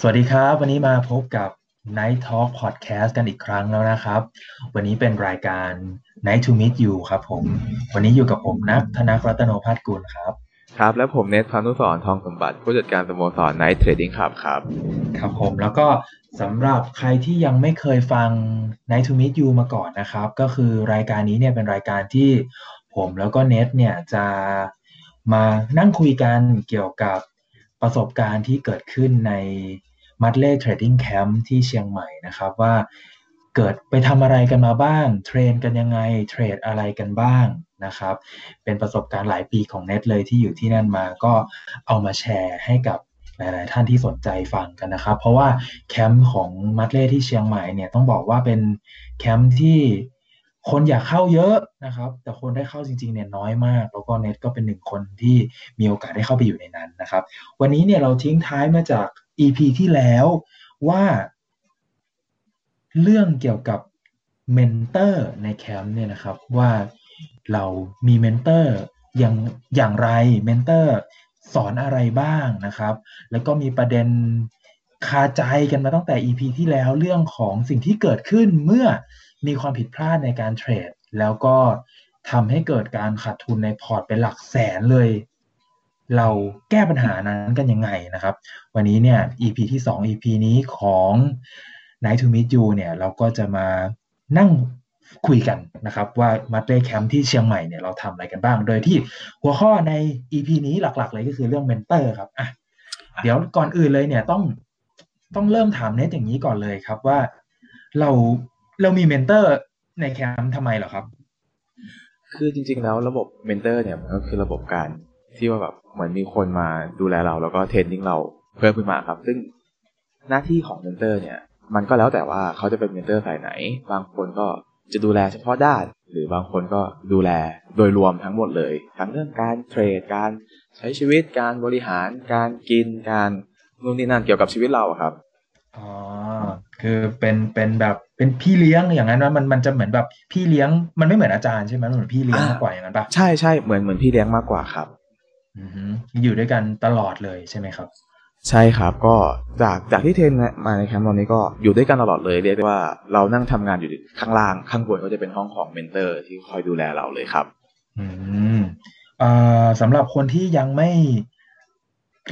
สวัสดีครับ วันนี้มาพบกับ Night Talk Podcast กันอีกครั้งแล้วนะครับ วันนี้เป็นรายการ Night to Meet You ครับผม วันนี้อยู่กับผมนักธนกรัตโนภาสกุลครับ ครับ และผมเนทพานุสรทองสมบัติ ผู้จัดการสโมสร Night Trading Club ครับ ครับผมแล้วก็สำหรับใครที่ยังไม่เคยฟัง Night to Meet You มาก่อนนะครับ ก็คือรายการนี้เนี่ยเป็นรายการที่ผมแล้วก็เนทเนี่ยจะมานั่งคุยกันเกี่ยวกับ ประสบการณ์ที่เกิดขึ้นใน Mudley Trading Camp ที่เชียงใหม่นะครับว่าเกิดไปทำอะไรกันมาบ้าง train กันยังไง trade อะไรกันบ้างนะครับ เป็นประสบการณ์หลายปีของเน็ตเลยที่อยู่ที่นั่นมาก็เอามาแชร์ให้กับหลาย ๆ ท่านที่สนใจฟังกันนะครับ เพราะว่าแคมป์ของ Mudley ที่เชียงใหม่เนี่ยต้องบอกว่าเป็นแคมป์ที่ คนอยากเข้าเยอะนะครับ แต่คนได้เข้าจริงๆเนี่ยน้อยมาก แล้วก็เน็ตก็เป็นหนึ่งคนที่มีโอกาสได้เข้าไปอยู่ในนั้นนะครับ วันนี้เนี่ยเราทิ้งท้ายมาจาก EP ที่แล้วว่า เรื่องเกี่ยวกับ mentor ในแคมป์เนี่ยนะครับว่าเรามี mentor อย่างอย่างไร mentor สอนอะไรบ้างนะครับ แล้วก็มีประเด็นคาใจกันมาตั้งแต่ EP ที่แล้วเรื่องของสิ่งที่เกิดขึ้นเมื่อ มีความผิดพลาดในการ trade แล้วก็ทำให้เกิดการขาดทุนใน port เป็นหลักแสนเลย เราแก้ปัญหานั้นกันยังไงนะครับ วันนี้เนี่ย EP ที่ 2 EP นี้ของ Nice to Meet You เนี่ยเราก็จะมานั่งคุยกันนะครับว่ามัดเ y แคมป์ที่เชียงใหม่เนี่ยเราทำอะไรกันบ้าง โดยที่หัวข้อใน EP นี้หลักๆ เลยก็คือเรื่อง mentor ครับอะเดี๋ยวก่อนอื่นเลยเนี่ยต้องต้องเริ่มถามเน็ตอย่างนี้ก่อนเลยครับว่าเรา เรามี mentor ในแคมป์ทำไมเหรอครับ คือจริง ๆ แล้วระบบ mentor เนี่ยมันก็คือระบบการที่ว่าแบบเหมือนมีคนมาดูแลเรา แล้วก็ training เราเพิ่มขึ้นมาครับ ซึ่งหน้าที่ของ mentor เนี่ย มันก็แล้วแต่ว่าเขาจะเป็น mentor สายไหน บางคนก็จะดูแลเฉพาะด้าน หรือบางคนก็ดูแลโดยรวมทั้งหมดเลย ทั้งเรื่องการ trade การใช้ชีวิตการบริหาร การกินการนู่นนี่นั่นเกี่ยวกับชีวิตเราครับ อ๋อ คือเป็นเป็นแบบเป็นพี่เลี้ยงอย่างนั้นว่ามันมันจะเหมือนแบบพี่เลี้ยง มันไม่เหมือนอาจารย์ใช่ไหมมันเหมือนพี่เลี้ยงมากกว่าอย่างนั้นปะใช่ใช่เหมือนเหมือนพี่เลี้ยงมากกว่าครับอือฮึอยู่ด้วยกันตลอดเลยใช่ไหมครับ ใช่ครับก็จากจากที่ train มาในแคมป์ตอนนี้ก็อยู่ด้วยกันตลอดเลยเรียกได้ว่าเรานั่งทำงานอยู่ข้างล่างข้างบนก็จะเป็นห้องของ mentor ที่คอยดูแลเราเลยครับ อืมเอ่อสำหรับคนที่ยังไม่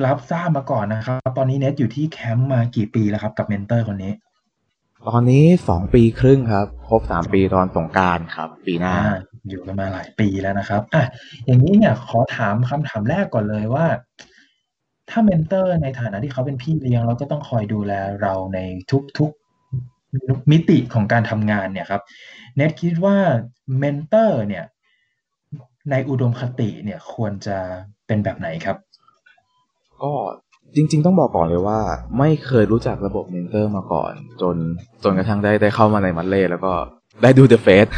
รับทราบมาก่อนนะครับ ตอนนี้เน็ตอยู่ที่แคมป์มากี่ปีแล้วครับ กับ mentor คนนี้ ตอนนี้สองปีครึ่งครับ ครบสามปีตอนสงกรานต์ครับ ปีหน้าอ่าอยู่กันมาหลายปีแล้วนะครับอะอย่างนี้เนี่ยขอถามคำถามแรกก่อนเลยว่า ถ้า mentor ในฐานะที่เขาเป็นพี่เลี้ยงเราก็ต้องคอยดูแลเราในทุกๆมิติของการทำงานเนี่ยครับเน็ตคิดว่า mentor เนี่ยในอุดมคติเนี่ยควรจะเป็นแบบไหนครับ ก็จริง ๆ ต้องบอกก่อนเลยว่า ไม่เคยรู้จักระบบ mentor มาก่อน จนจนกระทั่งได้ได้เข้ามาใน Mudley แล้วก็ได้ดู The Face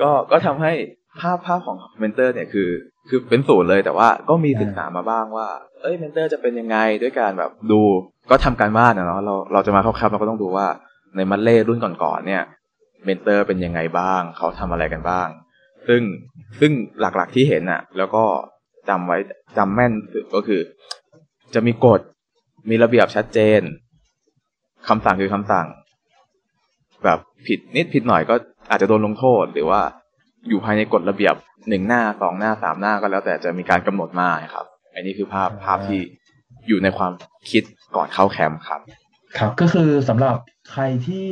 ก็ก็ทำให้ภาพภาพของ mentor เนี่ยคือ คือเป็นศูนย์เลยแต่ว่าก็มีศึกษามาบ้างว่า เอ้ย mentor จะเป็นยังไงด้วยการแบบดูก็ทำการบ้านนะเนาะเราเราจะมาเข้าแคมป์เราก็ต้องดูว่าใน Mudley รุ่นก่อนๆเนี่ย mentor เป็นยังไงบ้าง เขาทำอะไรกันบ้าง ซึ่งซึ่งหลักๆที่เห็นอะแล้วก็จำไว้จำแม่นสุดก็คือ จะมีกฎมีระเบียบชัดเจนคำสั่งคือคำสั่ง แบบผิดนิดผิดหน่อยก็อาจจะโดนลงโทษ หรือว่าอยู่ภายในกฎระเบียบหนึ่งหน้าสองหน้าสามหน้าก็แล้วแต่จะมีการกำหนดมาครับ อันนี้คือภาพภาพที่อยู่ในความคิดก่อนเข้าแคมป์ครับ ครับก็คือสำหรับใครที่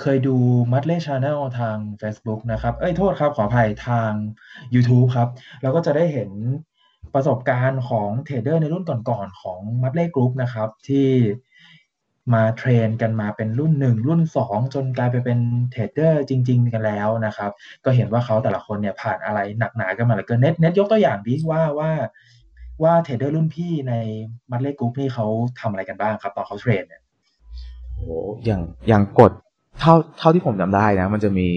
เคยดู Mudley Channel ทาง Facebook นะครับ เอ้ยโทษครับขออภัยทาง YouTube ครับเราก็จะได้เห็นประสบการณ์ของ trader ในรุ่นก่อนๆของ Mudley Group นะครับ ที่มา train กันมาเป็นรุ่นหนึ่งรุ่นสองจนกลายไปเป็นtrader จริง ๆ กันแล้วนะครับ ก็เห็นว่าเขาแต่ละคนเนี่ยผ่านอะไรหนักหนากันมาเหลือเกินเน็ตเน็ตยกตัวอย่างดิว่าว่าว่า trader รุ่นพี่ใน Mudley Group นี่เขาทำอะไรกันบ้างครับ ตอนเขา train เนี่ยโอ้อย่างอย่างกฎ เท่าเท่าที่ผมจำได้นะ มันจะมี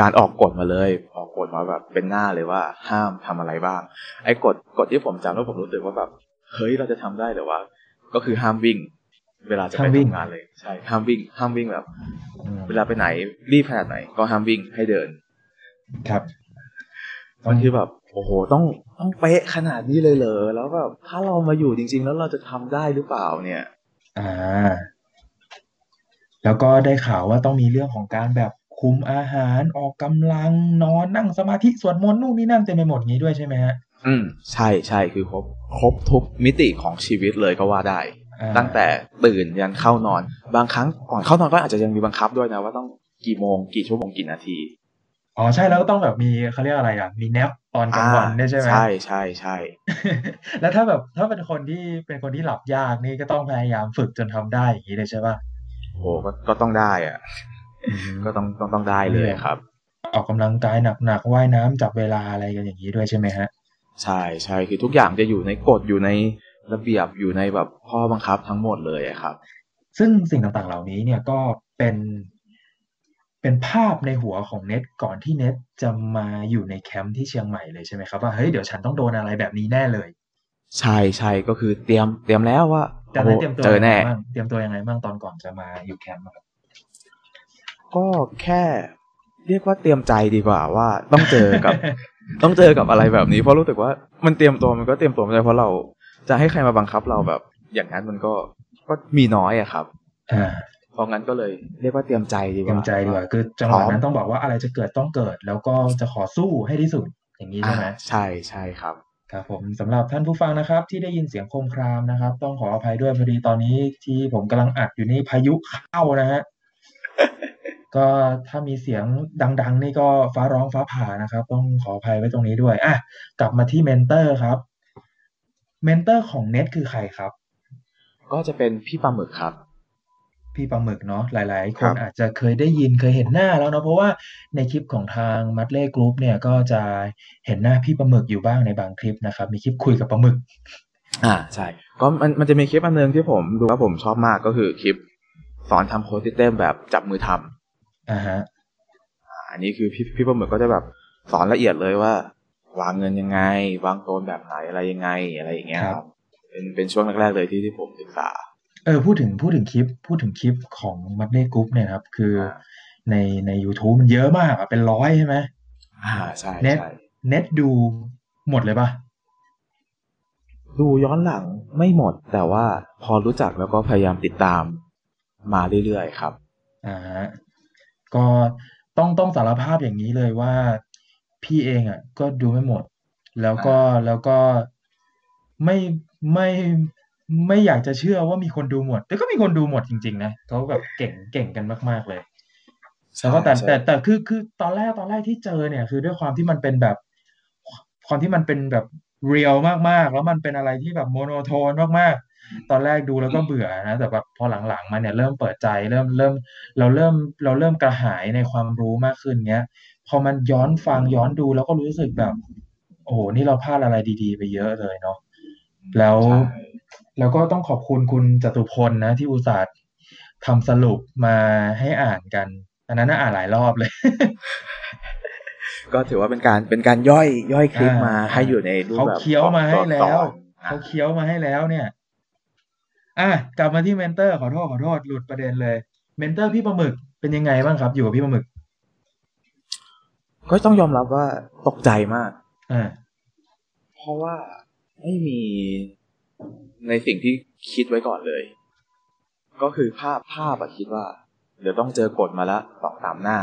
การออกกฎมาเลย ออกกฎมาแบบเป็นหน้าเลยว่าห้ามทำอะไรบ้าง ไอ้กฎกฎที่ผมจำแล้วผมรู้สึกว่าแบบเฮ้ยเราจะทำได้หรือว่า ก็คือห้ามวิ่ง เวลาจะไปห้ามวิ่งทำงานเลยใช่ห้ามวิ่ง ห้ามวิ่งแบบอืมเวลาไปไหนรีบขนาดไหน ก็ห้ามวิ่งให้เดิน ครับมันคือแบบโอ้โหต้องต้องเป๊ะขนาดนี้เลยเหรอแล้วแบบถ้าเรามาอยู่จริง ๆ แล้วเราจะทำได้หรือเปล่าเนี่ย อ่า แล้วก็ได้ข่าวว่าต้องมีเรื่องของการแบบคุมอาหารออกกำลังนอนนั่งสมาธิสวดมนต์นู่นนี่นั่นเต็มไปหมดงี้ด้วยใช่ไหมฮะอืมใช่ใช่คือครบครบทุกมิติของชีวิตเลยก็ว่าได้อ่าตั้งแต่ตื่นยันเข้านอน บางครั้งก่อนเข้านอนก็อาจจะยังมีบังคับด้วยนะว่าต้องกี่โมงกี่ชั่วโมงกี่นาทีอ๋อใช่แล้วก็ต้องแบบมีเขาเรียกอะไรอะมีแนปตอนกลางวันอ่าด้วยใช่ไหมใช่ใช่ใช่แล้วถ้าแบบถ้าเป็นคนที่เป็นคนที่หลับยากนี่ก็ต้องพยายามฝึกจนทำได้อย่างนี้เลยใช่ป่ะ โหก็ก็ต้องได้อะก็ต้องต้องต้องได้เลยครับ ออกกำลังกายหนักๆว่ายน้ำจับเวลาอะไรกันอย่างนี้ด้วยใช่ไหมฮะ ใช่ใช่คือทุกอย่างจะอยู่ในกฎอยู่ในระเบียบอยู่ในแบบข้อบังคับทั้งหมดเลยอะครับ ซึ่งสิ่งต่างๆเหล่านี้เนี่ยก็เป็นเป็นภาพในหัวของเน็ตก่อนที่เน็ตจะมาอยู่ในแคมป์ที่เชียงใหม่เลยใช่ไหมครับว่าเฮ้ยเดี๋ยวฉันต้องโดนอะไรแบบนี้แน่เลย ใช่ใช่ก็คือเตรียมเตรียมแล้วว่า แต่โอ้นั้นโหเตรียมตัวเจอแน่ยังไงบ้างเตรียมตัวยังไงบ้างตอนก่อนจะมาอยู่แคมป์อะครับก็แค่เรียกว่าเตรียมใจดีกว่าว่าต้องเจอกับ ต้องเจอกับอะไรแบบนี้เพราะรู้สึกว่ามันเตรียมตัวมันก็เตรียมตัวไม่ได้เพราะเราจะให้ใครมาบังคับเราแบบ อย่างนั้นมันก็ก็มีน้อยอะครับอ่าเพราะงั้นก็เลยเรียกว่าเตรียมใจดีกเตรียว่ามใจดีกว่าคือจังหวะพร้อมนั้นต้องบอกว่าอะไรจะเกิดต้องเกิด แล้วก็จะขอสู้ให้ที่สุดอย่างนี้ใช่ไหมอ่าใช่ใช่ครับ ครับผมสำหรับท่านผู้ฟังนะครับ ที่ได้ยินเสียงโครมครามนะครับ ต้องขออภัยด้วยพอดีตอนนี้ที่ผมกำลังอัดอยู่นี่พายุเข้านะฮะก็ถ้ามีเสียงดัง ๆ นี่ก็ฟ้าร้องฟ้าผ่านะครับ ต้องขออภัยไว้ตรงนี้ด้วยอะกลับมาที่ mentor ครับ mentor ของเน็ตคือใครครับ ก็จะเป็นพี่ปลาหมึกครับ พี่ปลาหมึกเนาะหลาย ๆ คนครับ อาจจะเคยได้ยินเคยเห็นหน้าแล้วเนาะ เพราะว่าในคลิปของทาง Mudley Group เนี่ย ก็จะเห็นหน้าพี่ปลาหมึกอยู่บ้างในบางคลิปนะครับ มีคลิปคุยกับปลาหมึก อ่าใช่ ก็มันมันจะมีคลิปอันหนึ่งที่ผมดูว่าผมชอบมากก็คือคลิป สอนทำ code system แบบจับมือทำ อ่าฮะอ่าอันนี้คือพี่พี่ปลาหมึกก็จะแบบสอนละเอียดเลยว่า วางเงินยังไง วางโซนแบบไหนอะไรยังไงอะไรอย่างเงี้ยครับ ครับ เป็นเป็นช่วงแรกๆเลยที่ที่ผมศึกษา เออพูดถึงพูดถึงคลิป พูดถึงคลิปของ Mudley Group เนี่ยครับ คืออาในใน YouTube มันเยอะมากอะเป็นร้อยใช่ไหมอ่าใช่เน็ตใช่เน็ตดูหมดเลยปะดูย้อนหลังไม่หมด แต่ว่าพอรู้จักแล้วก็พยายามติดตามมาเรื่อยๆครับอ่าฮะก็ต้องต้องสารภาพอย่างนี้เลยว่า พี่เองอะ ก็ดูไม่หมด แล้วก็แล้วก็ไม่ไม่ ไม่อยากจะเชื่อว่ามีคนดูหมด แต่ก็มีคนดูหมดจริง ๆ นะเขาแบบเก่งเก่งกันมากๆเลยแต่ว่าแต่ใช่แต่แต่คือคือตอนแรกตอนแรกที่เจอเนี่ย คือด้วยความที่มันเป็นแบบความที่มันเป็นแบบ real มากๆ แล้วมันเป็นอะไรที่แบบ monotone มากๆ ตอนแรกดูแล้วก็เบื่อนะ แต่แบบพอหลังๆมาเนี่ยเริ่มเปิดใจเริ่มเริ่ม เราเริ่มเราเริ่มกระหายในความรู้มากขึ้นเงี้ย พอมันย้อนฟังย้อนดูแล้วก็รู้สึกแบบ โอ้โหนี่เราพลาดอะไรดี ๆ ไปเยอะเลยเนาะแล้วใช่ แล้วก็ต้องขอบคุณคุณจตุพลนะ ที่อุตส่าห์ทำสรุปมาให้อ่านกันอันนั้นน่าอ่านหลายรอบเลย ก็ถือว่าเป็นการเป็นการย่อยย่อยคลิปอ่ามมาให้อยู่ในรูปเขาแบบเคี้ยวมาให้แล้สวอนเขาเคี้ยวมาให้แล้วเนี่ย อะกลับมาที่ mentor ขอโทษขอโทษหลุดประเด็นเลย mentor พี่ปลาหมึกเป็นยังไงบ้างครับ อยู่กับพี่ปลาหมึก ก็ต้องยอมรับว่าตกใจมากอ่าเพราะว่าไม่มี ในสิ่งที่คิดไว้ก่อนเลย ก็คือภาพภาพอะคิดว่า เดี๋ยวต้องเจอกฎมาละสองสามหน้า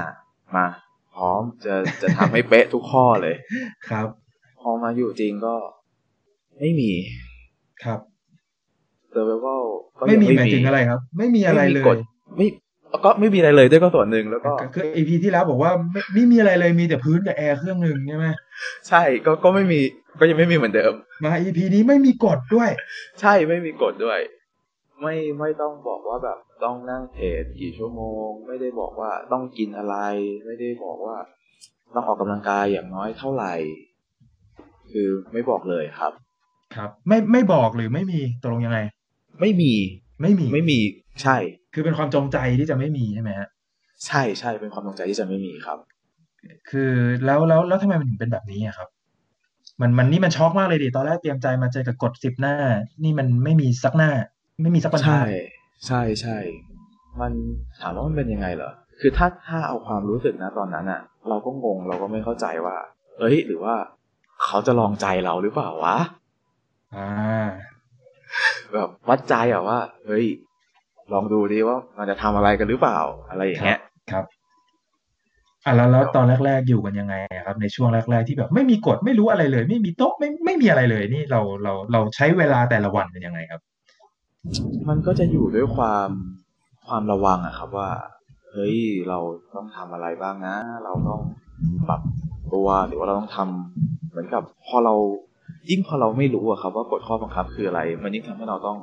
มา พร้อมจะจะทำให้เป๊ะทุกข้อเลย ครับ พอมาอยู่จริงก็ ไม่มีครับเซอร์ไ a ลก็ไม่ยังมีหมายถึงอะไรครับ ไม่มีอะไรเลยกฎไม่ ก็ไม่มีอะไรเลยด้วยก็ส่วนหนึ่งแล้วก็คืออีพีที่แล้วบอกว่าไม่ไม่มีอะไรเลยมีแต่พื้นกับแอร์เครื่องหนึ่งใช่ไหมใช่ก็ก็ไม่มีก็ยังไม่มีเหมือนเดิม มาอีพีนี้ไม่มีกฎด้วย ใช่ไม่มีกฎด้วย ไม่ไม่ต้องบอกว่าแบบต้องนั่งเทรดกี่ชั่วโมง ไม่ได้บอกว่าต้องกินอะไร ไม่ได้บอกว่า ต้องออกกำลังกายอย่างน้อยเท่าไหร่ คือไม่บอกเลยครับ ครับ ไม่ไม่บอกหรือไม่มีตกลงยังไง ไม่มี ไม่มีไม่มีใช่ คือเป็นความจงใจที่จะไม่มีใช่ไหมฮะใช่ใช่เป็นความตรงใจที่จะไม่มีครับ คือแล้วแล้วแล้วทำไมมันถึงเป็นแบบนี้อะครับ มันมันนี่มันช็อกมากเลยดิตอนแรกเตรียมใจมาเจอกับกฎสิบหน้า นี่มันไม่มีสักหน้า ไม่มีสักปัญหาใช่ใช่ใช่มันถามว่ามันเป็นยังไงเหรอคือถ้าถ้าเอาความรู้สึกนะตอนนั้นอะเราก็งงเราก็ไม่เข้าใจว่า เอ้ย หรือว่า เขาจะลองใจเราหรือเปล่าวะอ่าแบบวัดใจอะว่า เฮ้ย ลองดูดิว่ามันจะทำอะไรกันหรือเปล่าอะไรอย่างเงี้ยครับอะแล้วแล้วตอนแรก ๆ อยู่กันยังไงอะครับ ในช่วงแรก ๆ ที่แบบไม่มีกฎไม่รู้อะไรเลย ไม่มีโต๊ะไม่ไม่มีอะไรเลย นี่เราเราเราใช้เวลาแต่ละวันเป็นยังไงครับ มันก็จะอยู่ด้วยความความระวังอะครับว่าเฮ้ยเราต้องทำอะไรบ้างนะ เราต้องปรับตัวหรือว่าเราต้องทำเหมือนกับพอเรายิ่งพอเราไม่รู้อะครับว่ากฎข้อบังคับคืออะไร มันยิ่งทำให้เราต้อง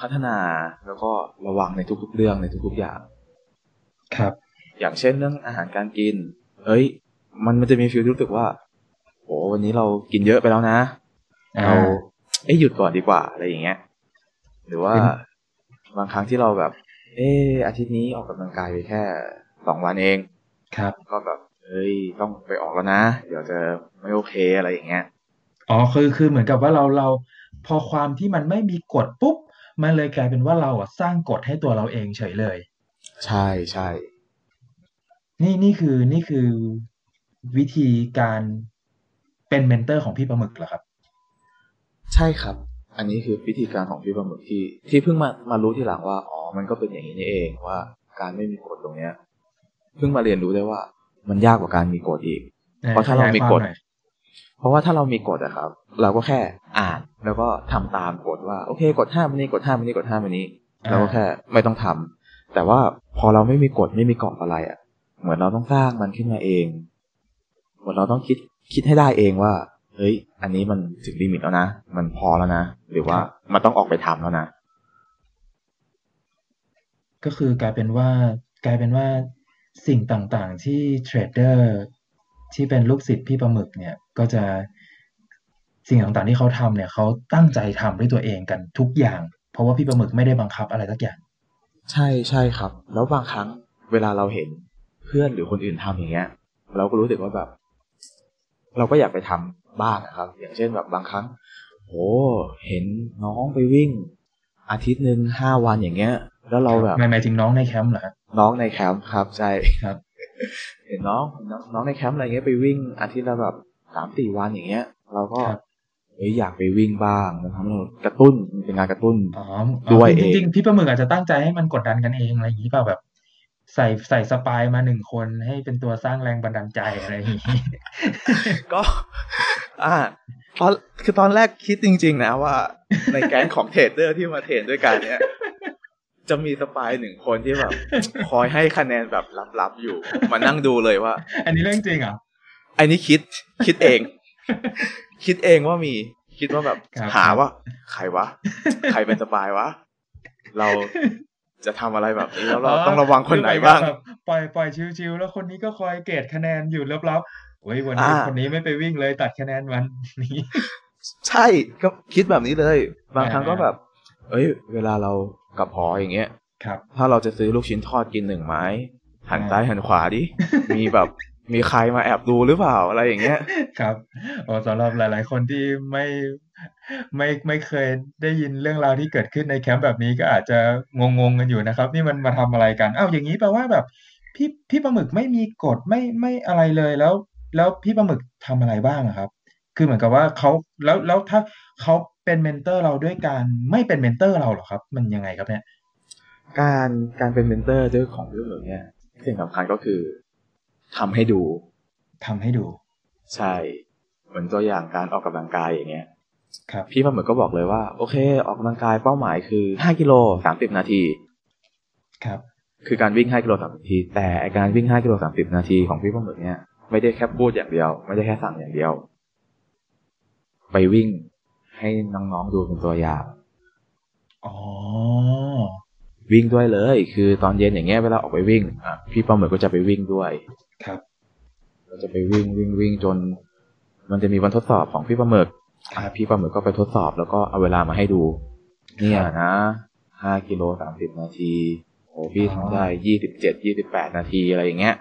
พัฒนาแล้วก็ระวังในทุกๆเรื่องในทุกๆอย่าง ครับ อย่างเช่นเรื่องอาหารการกินเฮ้ย มันมันจะมีฟีลที่รู้สึกว่าโหวันนี้เรากินเยอะไปแล้วนะอ่าเราเอ้ยหยุดก่อนดีกว่าอะไรอย่างเงี้ย หรือว่าเป็นบางครั้งที่เราแบบ เอออาทิตย์นี้ออกกำลังกายไปแค่สองวันเอง ครับ ก็แบบเฮ้ยต้องไปออกแล้วนะ เดี๋ยวจะไม่โอเคอะไรอย่างเงี้ย อ๋อคือคือเหมือนกับว่าเราเราพอความที่มันไม่มีกฎปุ๊บ มันเลยกลายเป็นว่าเราอะสร้างกฎให้ตัวเราเองเฉยเลย ใช่ใช่นี่นี่คือนี่คือวิธีการเป็นเมนเตอร์ของพี่ปลาหมึกเหรอครับ ใช่ครับ อันนี้คือวิธีการของพี่ปลาหมึกที่ ที่เพิ่งมามารู้ทีหลังว่าอ๋อมันก็เป็นอย่างนี้นี่เองว่า การไม่มีกฎตรงเนี้ย เพิ่งมาเรียนรู้ได้ว่า มันยากกว่าการมีกฎอีก เพราะถ้าเรามีกฎขยยควหน่อยเพราะว่าถ้าเรามีกฎอะครับ เราก็แค่ อ่านแล้วก็ทำตามกฎว่าโอเคกฎห้ามอันนี้กฎห้ามอันนี้กฎห้ามอันนี้เราก็แค่ไม่ต้องทำแต่ว่าพอเราไม่มีกฎไม่มีกรอบอะไรอะเหมือนเราต้องสร้างมันขึ้นมาเอง เหมือนเราต้องคิดคิดให้ได้เองว่าเฮ้ย อันนี้มันถึงลิมิตแล้วนะ มันพอแล้วนะ หรือว่ามันต้องออกไปทำแล้วนะ ก็คือกลายเป็นว่ากลายเป็นว่าสิ่งต่างๆ ที่เทรดเดอร์ที่เป็นลูกศิษย์พี่ปลาหมึกเนี่ย ก็จะ สิ่งต่างๆที่เขาทำเนี่ยเขาตั้งใจทำด้วยตัวเองกันทุกอย่าง เพราะว่าพี่ปลาหมึกไม่ได้บังคับอะไรสักอย่าง ใช่ใช่ครับ แล้วบางครั้งเวลาเราเห็นเพื่อนหรือคนอื่นทำอย่างเงี้ย เราก็รู้สึกว่าแบบ เราก็อยากไปทำบ้างนะครับ อย่างเช่นแบบบางครั้งโหเห็นน้องไปวิ่ง อาทิตย์หนึ่งห้าวันอย่างเงี้ย แล้วเราแบบหมายหมายถึงน้องในแคมป์เหรอฮะน้องในแคมป์ครับใช่ครับ เห็นน้องน้องน้องในแคมป์อะไรเงี้ยไปวิ่งอาทิตย์ละแบบสามสี่วันอย่างเงี้ย เราก็ครับ เอ้ยอยากไปวิ่งบ้างมันทำให้เรากระตุ้นมันเป็นงานกระตุ้นอ๋อด้วยเอง จริงๆพี่ปลาหมึกอาจจะตั้งใจให้มันกดดันกันเองอะไรอย่างนี้เปล่าแบบใส่ใส่ spy มาหนึ่งคนให้เป็นตัวสร้างแรงบันดาลใจอะไรอย่างนี้ ก็ อ่าตอนคือตอนแรกคิดจริง ๆ นะว่า ในแก๊งของเทรดเดอร์ที่มาเทรดด้วยกันเนี่ยจะมีสปายหนึ่งคนที่แบบคอยให้คะแนนแบบลับๆอยู่ มานั่งดูเลยว่า อันนี้เรื่องจริงเหรอไอ้นี่คิดคิดเอง คิดเองว่ามี คิดว่าแบบครับหาว่าใครวะ ใครเป็นสปายวะ เราจะทำอะไรแบบนี้แล้วเราต้องระวังคนไหนบ้างคือเหมือนกับแบบปล่อยปล่อยชิวๆแล้วคนนี้ก็คอยเกรดคะแนนอยู่ลับๆเฮ้ยวันนี้อ่าคนนี้ไม่ไปวิ่งเลยตัดคะแนนวันนี้ ใช่ก็คิดแบบนี้เลย บางครั้งก็อ่าแบบ เอ้ย เวลาเรากลับหออย่างเงี้ยครับ ถ้าเราจะซื้อลูกชิ้นทอดกินหนึ่งไม้หันอ่าซ้ายหันขวาดิมีแบบ มีใครมาแอบดูหรือเปล่าอะไรอย่างเงี้ย ครับโอ้สำหรับหลาย ๆ คนที่ไม่ไม่ไม่เคยได้ยินเรื่องราวที่เกิดขึ้นในแคมป์แบบนี้ก็อาจจะงงๆกันอยู่นะครับ นี่มันมาทำอะไรกันอ้าวอย่างนี้แปลว่าแบบพี่พี่ปลาหมึกไม่มีกฎไม่ไม่อะไรเลยแล้ว แล้วพี่ปลาหมึกทำอะไรบ้างอะครับ คือเหมือนกับว่าเขาแล้วแล้วถ้าเขาเป็น mentor เราด้วยการไม่เป็น mentor เราเหรอครับ มันยังไงครับเนี่ยการการเป็น mentor ด้วยของเรื่องแบบเนี้ยสิ่งสำคัญก็คือ ทำให้ดู ทำให้ดู ใช่เหมือนตัวอย่างการออกกำลังกายอย่างเงี้ยครับพี่ปลาหมึกก็บอกเลยว่า โอเค ออกกำลังกายเป้าหมายคือห้ากิโลสามสิบนาที ครับ คือการวิ่งห้ากิโลสามสิบนาที แต่ไอ้การวิ่งห้ากิโลสามสิบนาทีของพี่ปลาหมึกเนี่ยไม่ได้แค่พูดอย่างเดียว ไม่ได้แค่สั่งอย่างเดียว ไปวิ่งให้น้องๆดูเป็นตัวอย่างอ๋อวิ่งด้วยเลย คือตอนเย็นอย่างเงี้ยเวลาออกไปวิ่งอะพี่ปลาหมึกก็จะไปวิ่งด้วย ครับก็จะไปวิ่งวิ่งวิ่งจน มันจะมีวันทดสอบของพี่ปลาหมึกอะพี่ปลาหมึกก็ไปทดสอบแล้วก็เอาเวลามาให้ดู เนี่ยนะห้ากิโลสามสิบนาทีโอ้พี่ทำได้ยี่สิบเจ็ดยี่สิบแปดนาทีอะไรอย่างเงี้ย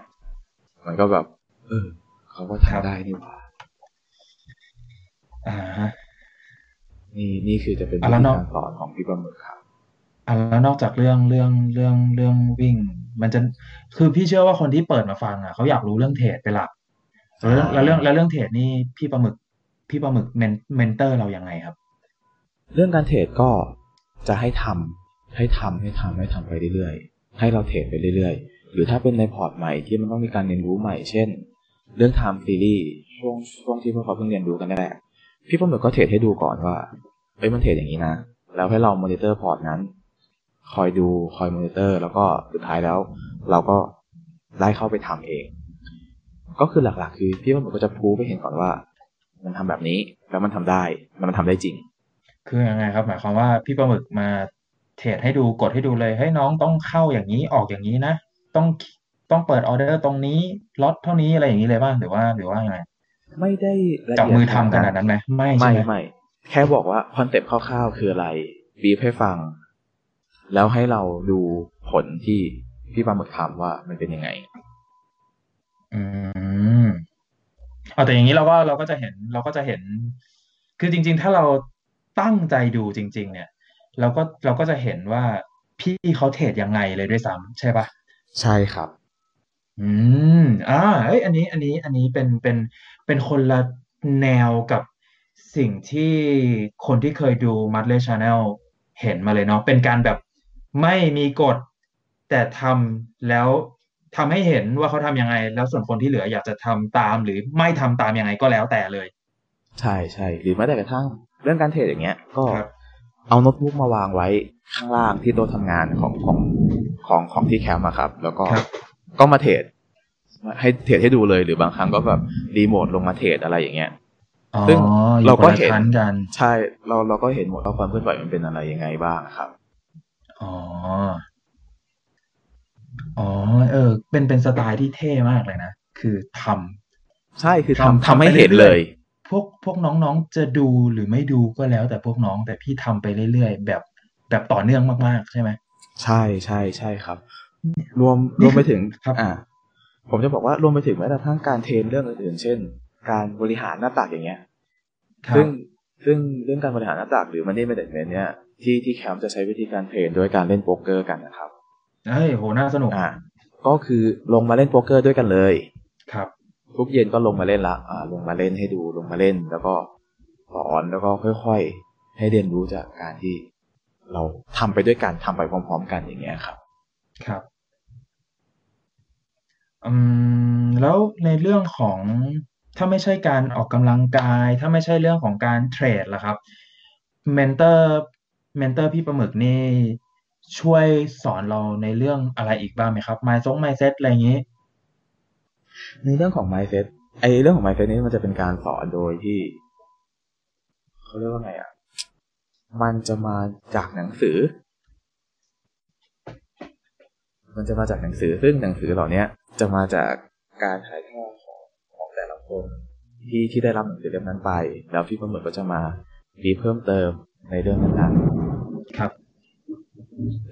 มันก็แบบ เออเขาก็ครับทำได้นี่หว่าอ่าฮะนี่นี่คือจะเป็นอะวิแล้วธีนอกการสอนของพี่ปลาหมึกครับอะแล้วนอกจากเรื่องเรื่องเรื่องเรื่องวิ่ง มันจะคือพี่เชื่อว่าคนที่เปิดมาฟังอะเขาอยากรู้เรื่อง trade เป็นหลักแล้วเรื่องแล้วเรื่อง trade นี่พี่ปลาหมึกพี่ปลาหมึก men- mentor เรายังไงครับ เรื่องการ trade ก็จะให้ทำให้ทำให้ทำให้ทำไปเรื่อยๆ ให้เรา trade ไปเรื่อยๆ หรือถ้าเป็นในพอร์ตใหม่ที่มันต้องมีการเรียนรู้ใหม่ เช่น เรื่อง time series ช่วงช่วงที่พวกเขาเพิ่งเรียนรู้กันนี่แหละพี่ปลาหมึกก็ trade ให้ดูก่อนว่าเอ้ยมัน trade อย่างนี้นะ แล้วให้เรามอนิเตอร์พอร์ตนั้น คอยดูคอยมอนิเตอร์ แล้วก็สุดท้ายแล้ว เราก็ได้เข้าไปทำเอง ก็คือหลักๆ คือพี่ปลาหมึกก็จะ prove ให้เห็นก่อนว่า มันทำแบบนี้แล้วมันทำได้แล้วมันทำได้จริง คือยังไงครับ หมายความว่าพี่ปลาหมึกมา trade ให้ดูกดให้ดูเลยให้น้องต้องเข้าอย่างนี้ออกอย่างนี้นะ ต้องต้องเปิดออเดอร์ตรงนี้ล็อตเท่านี้อะไรอย่างนี้เลยบ้างหรือว่าหรือว่ายังไงไม่ได้ละจับเอียดมือทำขนาดนั้นไหมไม่ไม่ใช่ไหมไม่แค่บอกว่าคอนเซ็ปต์คร่าวๆคืออะไรบีฟให้ฟัง แล้วให้เราดูผลที่พี่ปาหมึกทำว่ามันเป็นยังไง อืมเอาแต่อย่างนี้เราก็เราก็จะเห็นเราก็จะเห็น คือจริง ๆ ถ้าเราตั้งใจดูจริง ๆ เนี่ยเราก็เราก็จะเห็นว่าพี่เขาเทรดยังไงเลยด้วยซ้ำใช่ปะใช่ครับ อืมอ่าเอ้ยอันนี้อันนี้อันนี้เป็นเป็นเป็นคนละแนวกับสิ่งที่คนที่เคยดู m u d l e Channel เห็นมาเลยเนาะเป็นการแบบ ไม่มีกฎ แต่ทำแล้วทำให้เห็นว่าเขาทำยังไง แล้วส่วนคนที่เหลืออยากจะทำตาม หรือไม่ทำตามยังไงก็แล้วแต่เลย ใช่ใช่หรือแม้แต่กระทั่งเรื่องการเทรดอย่างเงี้ย ก็ครับเอาโน้ตบุ๊กมาวางไว้ข้างล่างที่โต๊ะทำงานของของของของที่แคมป์อะครับ แล้วก็ครับก็มาเทรดให้เทรดให้ดูเลยหรือบางครั้งก็แบบรีโมทลงมาเทรดอะไรอย่างเงี้ยอ๋อซึ่งอยู่เราก็คนละเห็นชั้นกันใช่เราเราก็เห็นหมดว่าความเคลื่อนไหวมันเป็นอะไรยังไงบ้างครับ อ๋อ อ๋อ เออ เป็นเป็นสไตล์ที่เท่มากเลยนะ คือทำใช่คือทำทำทำให้ทำไปเห็นเรื่เลอยยพวกพวกน้องๆจะดูหรือไม่ดูก็แล้ว แต่พวกน้องแต่พี่ทำไปเรื่อยๆ แบบแบบต่อเนื่องมากๆ ใช่ไหม ใช่ใช่ใช่ครับ รวมนี่รวมไปถึงครับ อ่า ผมจะบอกว่ารวมไปถึงแม้กระทั่งการ train เรื่องอื่นๆเช่น การบริหารหน้าตักอย่างเงี้ย ครับ ซึ่งซึ่งเรื่องการบริหารหน้าตักหรือ money manage เนี่ย ที่ที่แคมป์จะใช้วิธีการ train โดยการเล่นโป๊กเกอร์กันนะครับเฮ้ยโหน่าสนุกอ่าก็คือลงมาเล่นโป๊กเกอร์ด้วยกันเลย ครับ ทุกเย็นก็ลงมาเล่นละอ่าลงมาเล่นให้ดูลงมาเล่น แล้วก็สอนแล้วก็ค่อยๆ ให้เรียนรู้จากการที่เราทำไปด้วยกันทำไปพร้อม ๆ กันอย่างเงี้ยครับ ครับอืมแล้วในเรื่องของถ้าไม่ใช่การออกกำลังกาย ถ้าไม่ใช่เรื่องของการเทรดล่ะครับ mentor mentor พี่ปลาหมึกนี่ช่วยสอนเราในเรื่องอะไรอีกบ้างไหมครับ mind ซง mindset อะไรอย่างนี้ ในเรื่องของ mindset ไอเรื่องของ mindset นี้มันจะเป็นการสอนโดยที่เขาเรียกว่าไงอะ มันจะมาจากหนังสือ มันจะมาจากหนังสือซึ่งหนังสือเหล่าเนี้ยจะมาจากการถ่ายทอดของของแต่ละคนที่ที่ได้รับหนังสือเล่มนั้นไป แล้วพี่ประเมินก็จะมาดีเพิ่มเติมในเรื่องนั้นๆ ครับ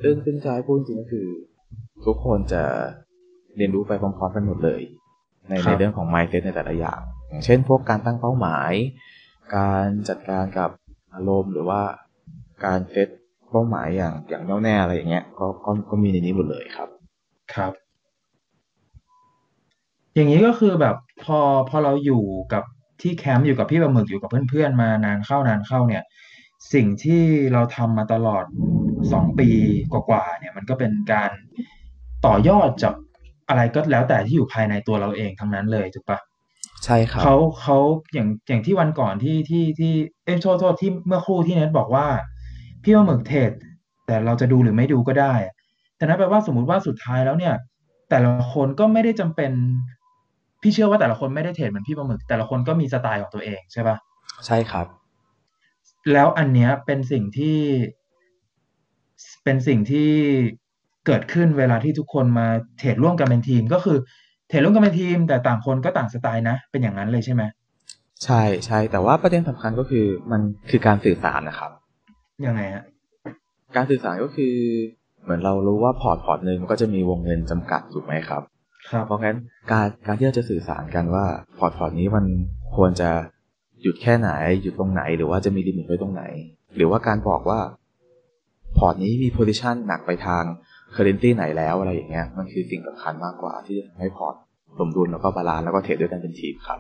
ซึ่งซึ่งจะให้พูดจริงๆก็คือ ทุกคนจะเรียนรู้ไปพร้อมๆกันหมดเลย ในครับในเรื่องของ mindset ในแต่ละอย่าง อย่างเช่น พวกการตั้งเป้าหมาย การจัดการกับอารมณ์หรือว่าการเซตเป้าหมายอย่างอย่างแน่วแน่อะไรอย่างเงี้ยก็ก็ก็มีในนี้หมดเลยครับ ครับ อย่างนี้ก็คือแบบพอพอเราอยู่กับที่แคมป์อยู่กับพี่ปลาหมึกอยู่กับเพื่อนๆมานานเข้านานเข้าเนี่ย สิ่งที่เราทำมาตลอดสองปีกว่าๆเนี่ย มันก็เป็นการต่อยอดจากอะไรก็แล้วแต่ที่อยู่ภายในตัวเราเองทั้งนั้นเลยถูกปะใช่ครับเขาเขาอย่างอย่างที่วันก่อนที่ที่ที่เอ้ยโทษโทษที่เมื่อครู่ที่เน็ตบอกว่า พี่ว่าหมึกเทรดแต่เราจะดูหรือไม่ดูก็ได้ แต่นั่นแปลว่าสมมุติว่าสุดท้ายแล้วเนี่ย แต่ละคนก็ไม่ได้จำเป็น พี่เชื่อว่าแต่ละคนไม่ได้เทรดเหมือนพี่ปลาหมึกแต่ละคนก็มีสไตล์ของตัวเองใช่ปะใช่ครับ แล้วอันเนี้ยเป็นสิ่งที่เป็นสิ่งที่เกิดขึ้นเวลาที่ทุกคนมาเทรดร่วมกันเป็นทีม ก็คือเทรดร่วมกันเป็นทีม แต่ต่างคนก็ต่างสไตล์นะ เป็นอย่างนั้นเลยใช่ไหมใช่ใช่แต่ว่าประเด็นสำคัญก็คือมันคือการสื่อสารนะครับยังไงฮะการสื่อสารก็คือ เหมือนเรารู้ว่าพอร์ตพอร์ตหนึ่งมันก็จะมีวงเงินจำกัดถูกไหมครับครับเพราะงั้นการการที่เราจะสื่อสารกันว่าพอร์ตพอร์ตนี้มันควรจะ หยุดแค่ไหนหยุดตรงไหน หรือว่าจะมี limit ไว้ตรงไหน หรือว่าการบอกว่า พอร์ตนี้มี position หนักไปทาง currency ไหนแล้วอะไรอย่างเงี้ยมันคือสิ่งสำคัญมากกว่าที่จะทำให้พอร์ตสมดุลแล้วก็ balance แล้วก็เทรดด้วยกันเป็นทีมครับ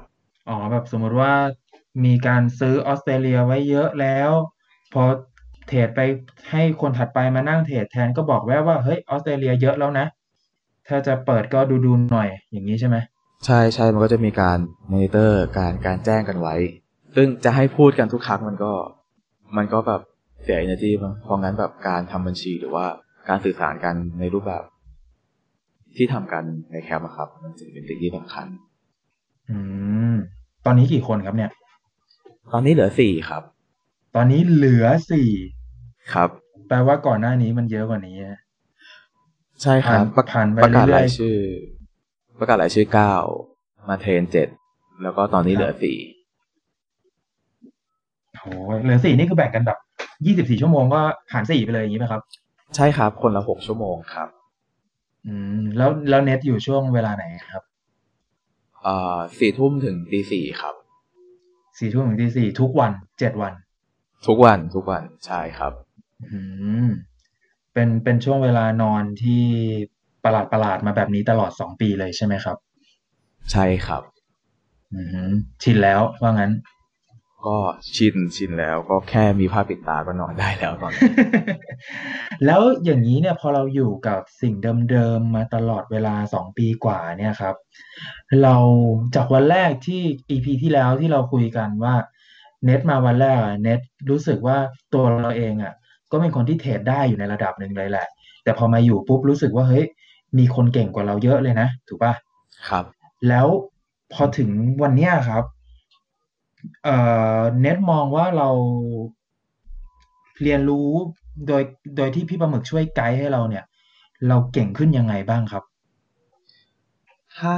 อ๋อแบบสมมุติว่ามีการซื้อออสเตรเลียไว้เยอะแล้ว พอเทรดไปให้คนถัดไปมานั่งเทรดแทนก็บอกแว่ว่าเฮ้ยออสเตรเลียเยอะแล้วนะ ถ้าจะเปิดก็ดูดูหน่อยอย่างนี้ใช่ไหมใช่ใช่มันก็จะมีการมอนิเตอร์การการแจ้งกันไว้ ซึ่งจะให้พูดกันทุกครั้งมันก็ มันก็แบบเสีย energy มั้งเพราะงั้นแบบการทำบัญชีหรือว่าการสื่อสารกันในรูปแบบ ที่ทำกันในแคมป์อะครับ มันจึงเป็นสิ่งที่สำคัญ อืม ตอนนี้กี่คนครับเนี่ย ตอนนี้เหลือสี่ครับ ตอนนี้เหลือสี่ครับ แปลว่าก่อนหน้านี้มันเยอะกว่านี้นะใช่ครับผ่านผ่านไปประกาศเรื่อยๆรายชื่อ ประกาศรายชื่อเก้ามาเทรนเจ็ดแล้วก็ตอนนี้เหลือสี่ โอ้ยเหลือสี่นี่คือแบ่งกันแบบยี่สิบสี่ชั่วโมงก็หารสี่ไปเลยอย่างนี้ไหมครับ ใช่ครับ คนละหกชั่วโมงครับ อืม แล้วแล้วเน็ตอยู่ช่วงเวลาไหนครับเอ่อสี่ทุ่มถึงตีสี่ครับสี่ทุ่มถึงตีสี่ทุกวันเจ็ดวัน ทุกวันทุกวันใช่ครับ อืมเป็นเป็นช่วงเวลานอนที่ประหลาดประหลาดมาแบบนี้ตลอดสองปีเลยใช่ไหมครับ ใช่ครับ อืมชินแล้วว่างั้น ก็ชินชินแล้วก็แค่มีผ้าปิดตาก็นอนได้แล้วตอนนี้แล้วอย่างนี้เนี่ยพอเราอยู่กับสิ่งเดิมๆมาตลอดเวลาสองปีกว่าเนี่ยครับ เราจากวันแรกที่ EP ที่แล้วที่เราคุยกันว่าเน็ตมาวันแรกอะเน็ตรู้สึกว่าตัวเราเองอะ ก็เป็นคนที่เทรดได้อยู่ในระดับหนึ่งเลยแหละ แต่พอมาอยู่ปุ๊บรู้สึกว่าเฮ้ยมีคนเก่งกว่าเราเยอะเลยนะ ถูกป่ะครับ แล้วพอถึงวันเนี้ยครับ เอ่อเน็ตมองว่าเราเรียนรู้โดยโดยที่พี่ปลาหมึกช่วยไกด์ให้เราเนี่ย เราเก่งขึ้นยังไงบ้างครับ ถ้า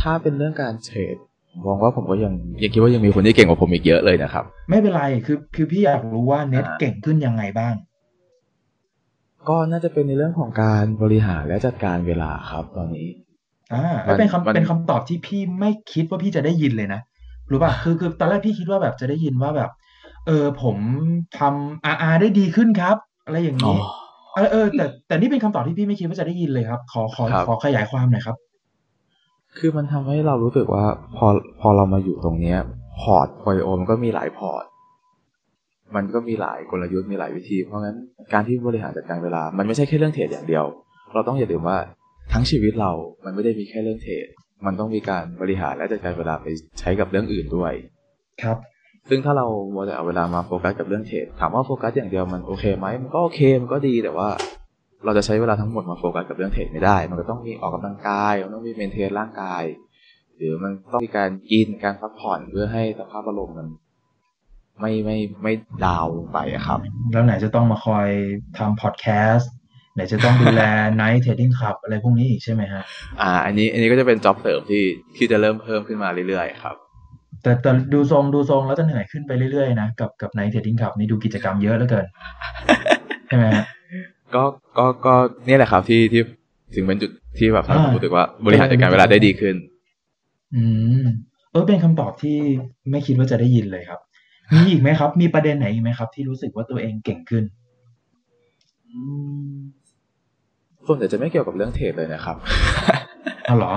ถ้าเป็นเรื่องการเทรดผมมองว่าผมก็ยังยังคิดว่ายังมีคนที่เก่งกว่าผมอีกเยอะเลยนะครับ ไม่เป็นไรคือคือพี่อยากรู้ว่าเน็ตอ่าเก่งขึ้นยังไงบ้าง ก็น่าจะเป็นในเรื่องของการบริหารและจัดการเวลาครับ ตอนนี้ อ่ามันเป็นมันคำเป็นคำตอบที่พี่ไม่คิดว่าพี่จะได้ยินเลยนะ รู้ป่ะคือคือตอนแรกพี่คิดว่าแบบจะได้ยินว่าแบบ เออผมทำ RR ได้ดีขึ้นครับ อะไรอย่างอ๋อนี้เออเออแต่แต่นี่เป็นคำตอบที่พี่ไม่คิดว่าจะได้ยินเลยครับ ขอขอครับขอขยายความหน่อยครับ คือมันทำให้เรารู้สึกว่า พอพอเรามาอยู่ตรงเนี้ย portfolio มันก็มีหลายพอร์ตมันก็มีหลายกลยุทธ์มีหลายวิธี เพราะงั้นการที่บริหารจัดการเวลา มันไม่ใช่แค่เรื่องเทรดอย่างเดียว เราต้องอย่าลืมว่าทั้งชีวิตเรา มันไม่ได้มีแค่เรื่องเทรด มันต้องมีการบริหารและจัดการเวลาไปใช้กับเรื่องอื่นด้วย ครับ ซึ่งถ้าเรามัวแต่เอาเวลามาโฟกัสกับเรื่องเทรดถามว่าโฟกัสอย่างเดียวมันโอเคไหมมันก็โอเคมันก็ดีแต่ว่า เราจะใช้เวลาทั้งหมดมาโฟกัสกับเรื่องเทรดไม่ได้ มันก็ต้องมีออกกำลังกายมันต้องมี maintain ร่างกาย หรือมันต้องมีการกินการพักผ่อนเพื่อให้สภาพอารมณ์มันไม่ไม่ไม่ down ลงไปอะครับ แล้วไหนจะต้องมาคอยทำพอดแคสต์ ไหนจะต้องดูแล Night Trading Club อะไรพวกนี้อีกใช่ไหมฮะ อ่า อันนี้อันนี้ก็จะเป็นจ็อบเสริมที่ที่จะเริ่มเพิ่มขึ้นมาเรื่อยๆครับ แต่แต่ดูทรงดูทรงแล้วจะเหนื่อยขึ้นไปเรื่อยๆนะกับกับ Night Trading Club นี่ดูกิจกรรมเยอะเหลือเกินใช่ไหมฮะก็ก็ก็เนี่ยแหละครับที่ที่ถึงเป็นจุดที่แบบทำให้ผมอ่ารู้สึกว่าบริหารจัดการเวลาได้ดีขึ้น อืมเออเป็นคำตอบที่ไม่คิดว่าจะได้ยินเลยครับ มีอีกไหมครับ มีประเด็นไหนอีกไหมครับ ที่รู้สึกว่าตัวเองเก่งขึ้นอืม ส่วนใหญ่จะไม่เกี่ยวกับเรื่องเทรดเลยนะครับอ๋อเหรอ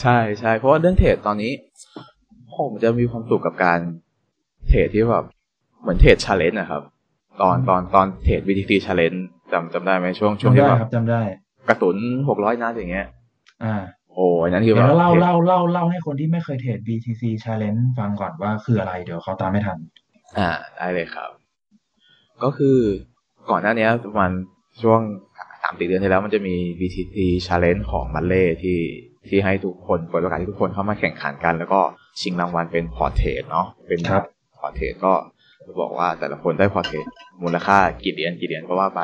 ใช่ใช่เพราะว่าเรื่องเทรดตอนนี้ ผมจะมีความสุขกับการเทรดที่แบบเหมือนเทรด challenge นะครับ ตอนตอนตอนเทรด BTC challenge จำจำได้ไหมช่วงช่วงจำที่ได้แบบครับจำได้กระสุนหกร้อยนัดอย่างเงี้ย อ่าโอ้ยนั่นคือเดี๋ยวแบบเล่าทรดเล่าเล่าเล่าให้คนที่ไม่เคยเทรด BTC Challenge ฟังก่อนว่าคืออะไรเดี๋ยวเขาตามไม่ทัน อ่า ได้เลยครับ ก็คือก่อนหน้านี้ประมาณช่วงสามสี่เดือนที่แล้วมันจะมี BTC Challenge ของมันเล่ที่ที่ให้ทุกคนเปิดโอกาสให้ทุกคนเข้ามาแข่งขันกัน แล้วก็ชิงรางวัลเป็นพอร์ตเทรดเนาะเป็นครับพอร์ตเทรดก็จะบอกว่าแต่ละคนได้พอร์ตเทรดมูลค่ากี่เหรียญกี่เหรียญก็ว่าไป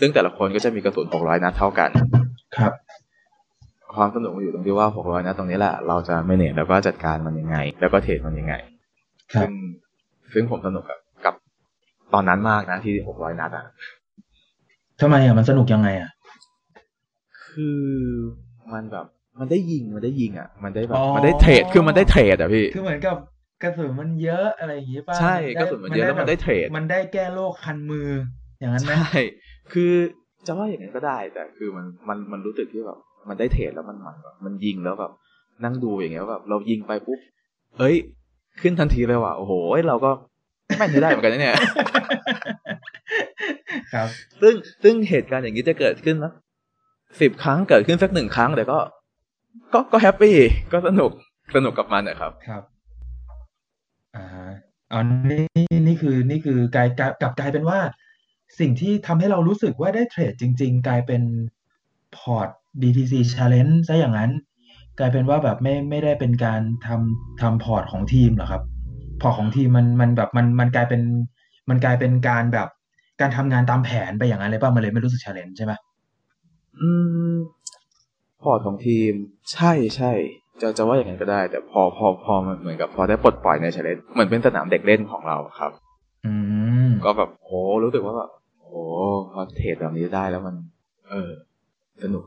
ซึ่งแต่ละคนก็จะมีกระสุน600นัดเท่ากันครับความสนุกมันอยู่ตรงที่ว่า600นัดตรงนี้แหละเราจะ manage แล้วก็จัดการมันยังไง แล้วก็เทรดมันยังไงครับซึ่งซึ่งผมสนุกกับกับตอนนั้นมากนะที่600นัดอะ ทำไมอะมันสนุกยังไงอะ คือมันแบบ มันได้ยิงมันได้ยิงอะ มันได้แบบอ๋อ มันได้เทรดคือมันได้เทรดอะพี่ คือเหมือนกับกระสุนมันเยอะอะไรอย่างงี้ป่ะใช่ได้กระสุนมันเยอะแล้วมันได้เทรด มันได้แก้โรคคันมือ อย่างนั้นไหมใช่ คือจะว่าอย่างนั้นก็ได้ แต่คือมันมันมันรู้สึกที่แบบ มันได้เทรดแล้วมันมันแบบมันยิงแล้วแบบ นั่งดูอย่างเงี้ยแบบเรายิงไปปุ๊บเอ้ย ขึ้นทันทีเลยว่ะโอ้โหเราก็แม่นได้เหมือนกันนะเนี่ย ครับ ซึ่งซึ่งเหตุการณ์อย่างนี้จะเกิดขึ้นนะสิบครั้งเกิดขึ้นสักหนึ่งครั้งแต่ก็ ก็ก็ happy ก็สนุกสนุกกับมันนะครับ ครับอ่าอ๋อนี่นี่คือนี่คือกลายกลับกลับกลายเป็นว่า สิ่งที่ทำให้เรารู้สึกว่าได้เทรดจริง ๆ กลายเป็นพอร์ต BTC Challenge ซะอย่างนั้น กลายเป็นว่าแบบไม่ไม่ได้เป็นการทำทำพอร์ตของทีมเหรอครับ พอร์ตของทีมมันมันแบบมันมันกลายเป็นมันกลายเป็นการแบบ การทำงานตามแผนไปอย่างนั้นเลยป่ะมันเลยไม่รู้สึก challenge ใช่ไหมอืมพอร์ตของทีม ใช่ใช่จะจะว่าอย่างนั้นก็ได้ แต่พอพอพอมันเหมือนกับพอได้ปลดปล่อยใน challenge เหมือนเป็นสนามเด็กเล่นของเราครับ อืมก็แบบโหรู้สึกว่าแบบโหพอเทรดแบบนี้ได้แล้วมัน เออ สนุก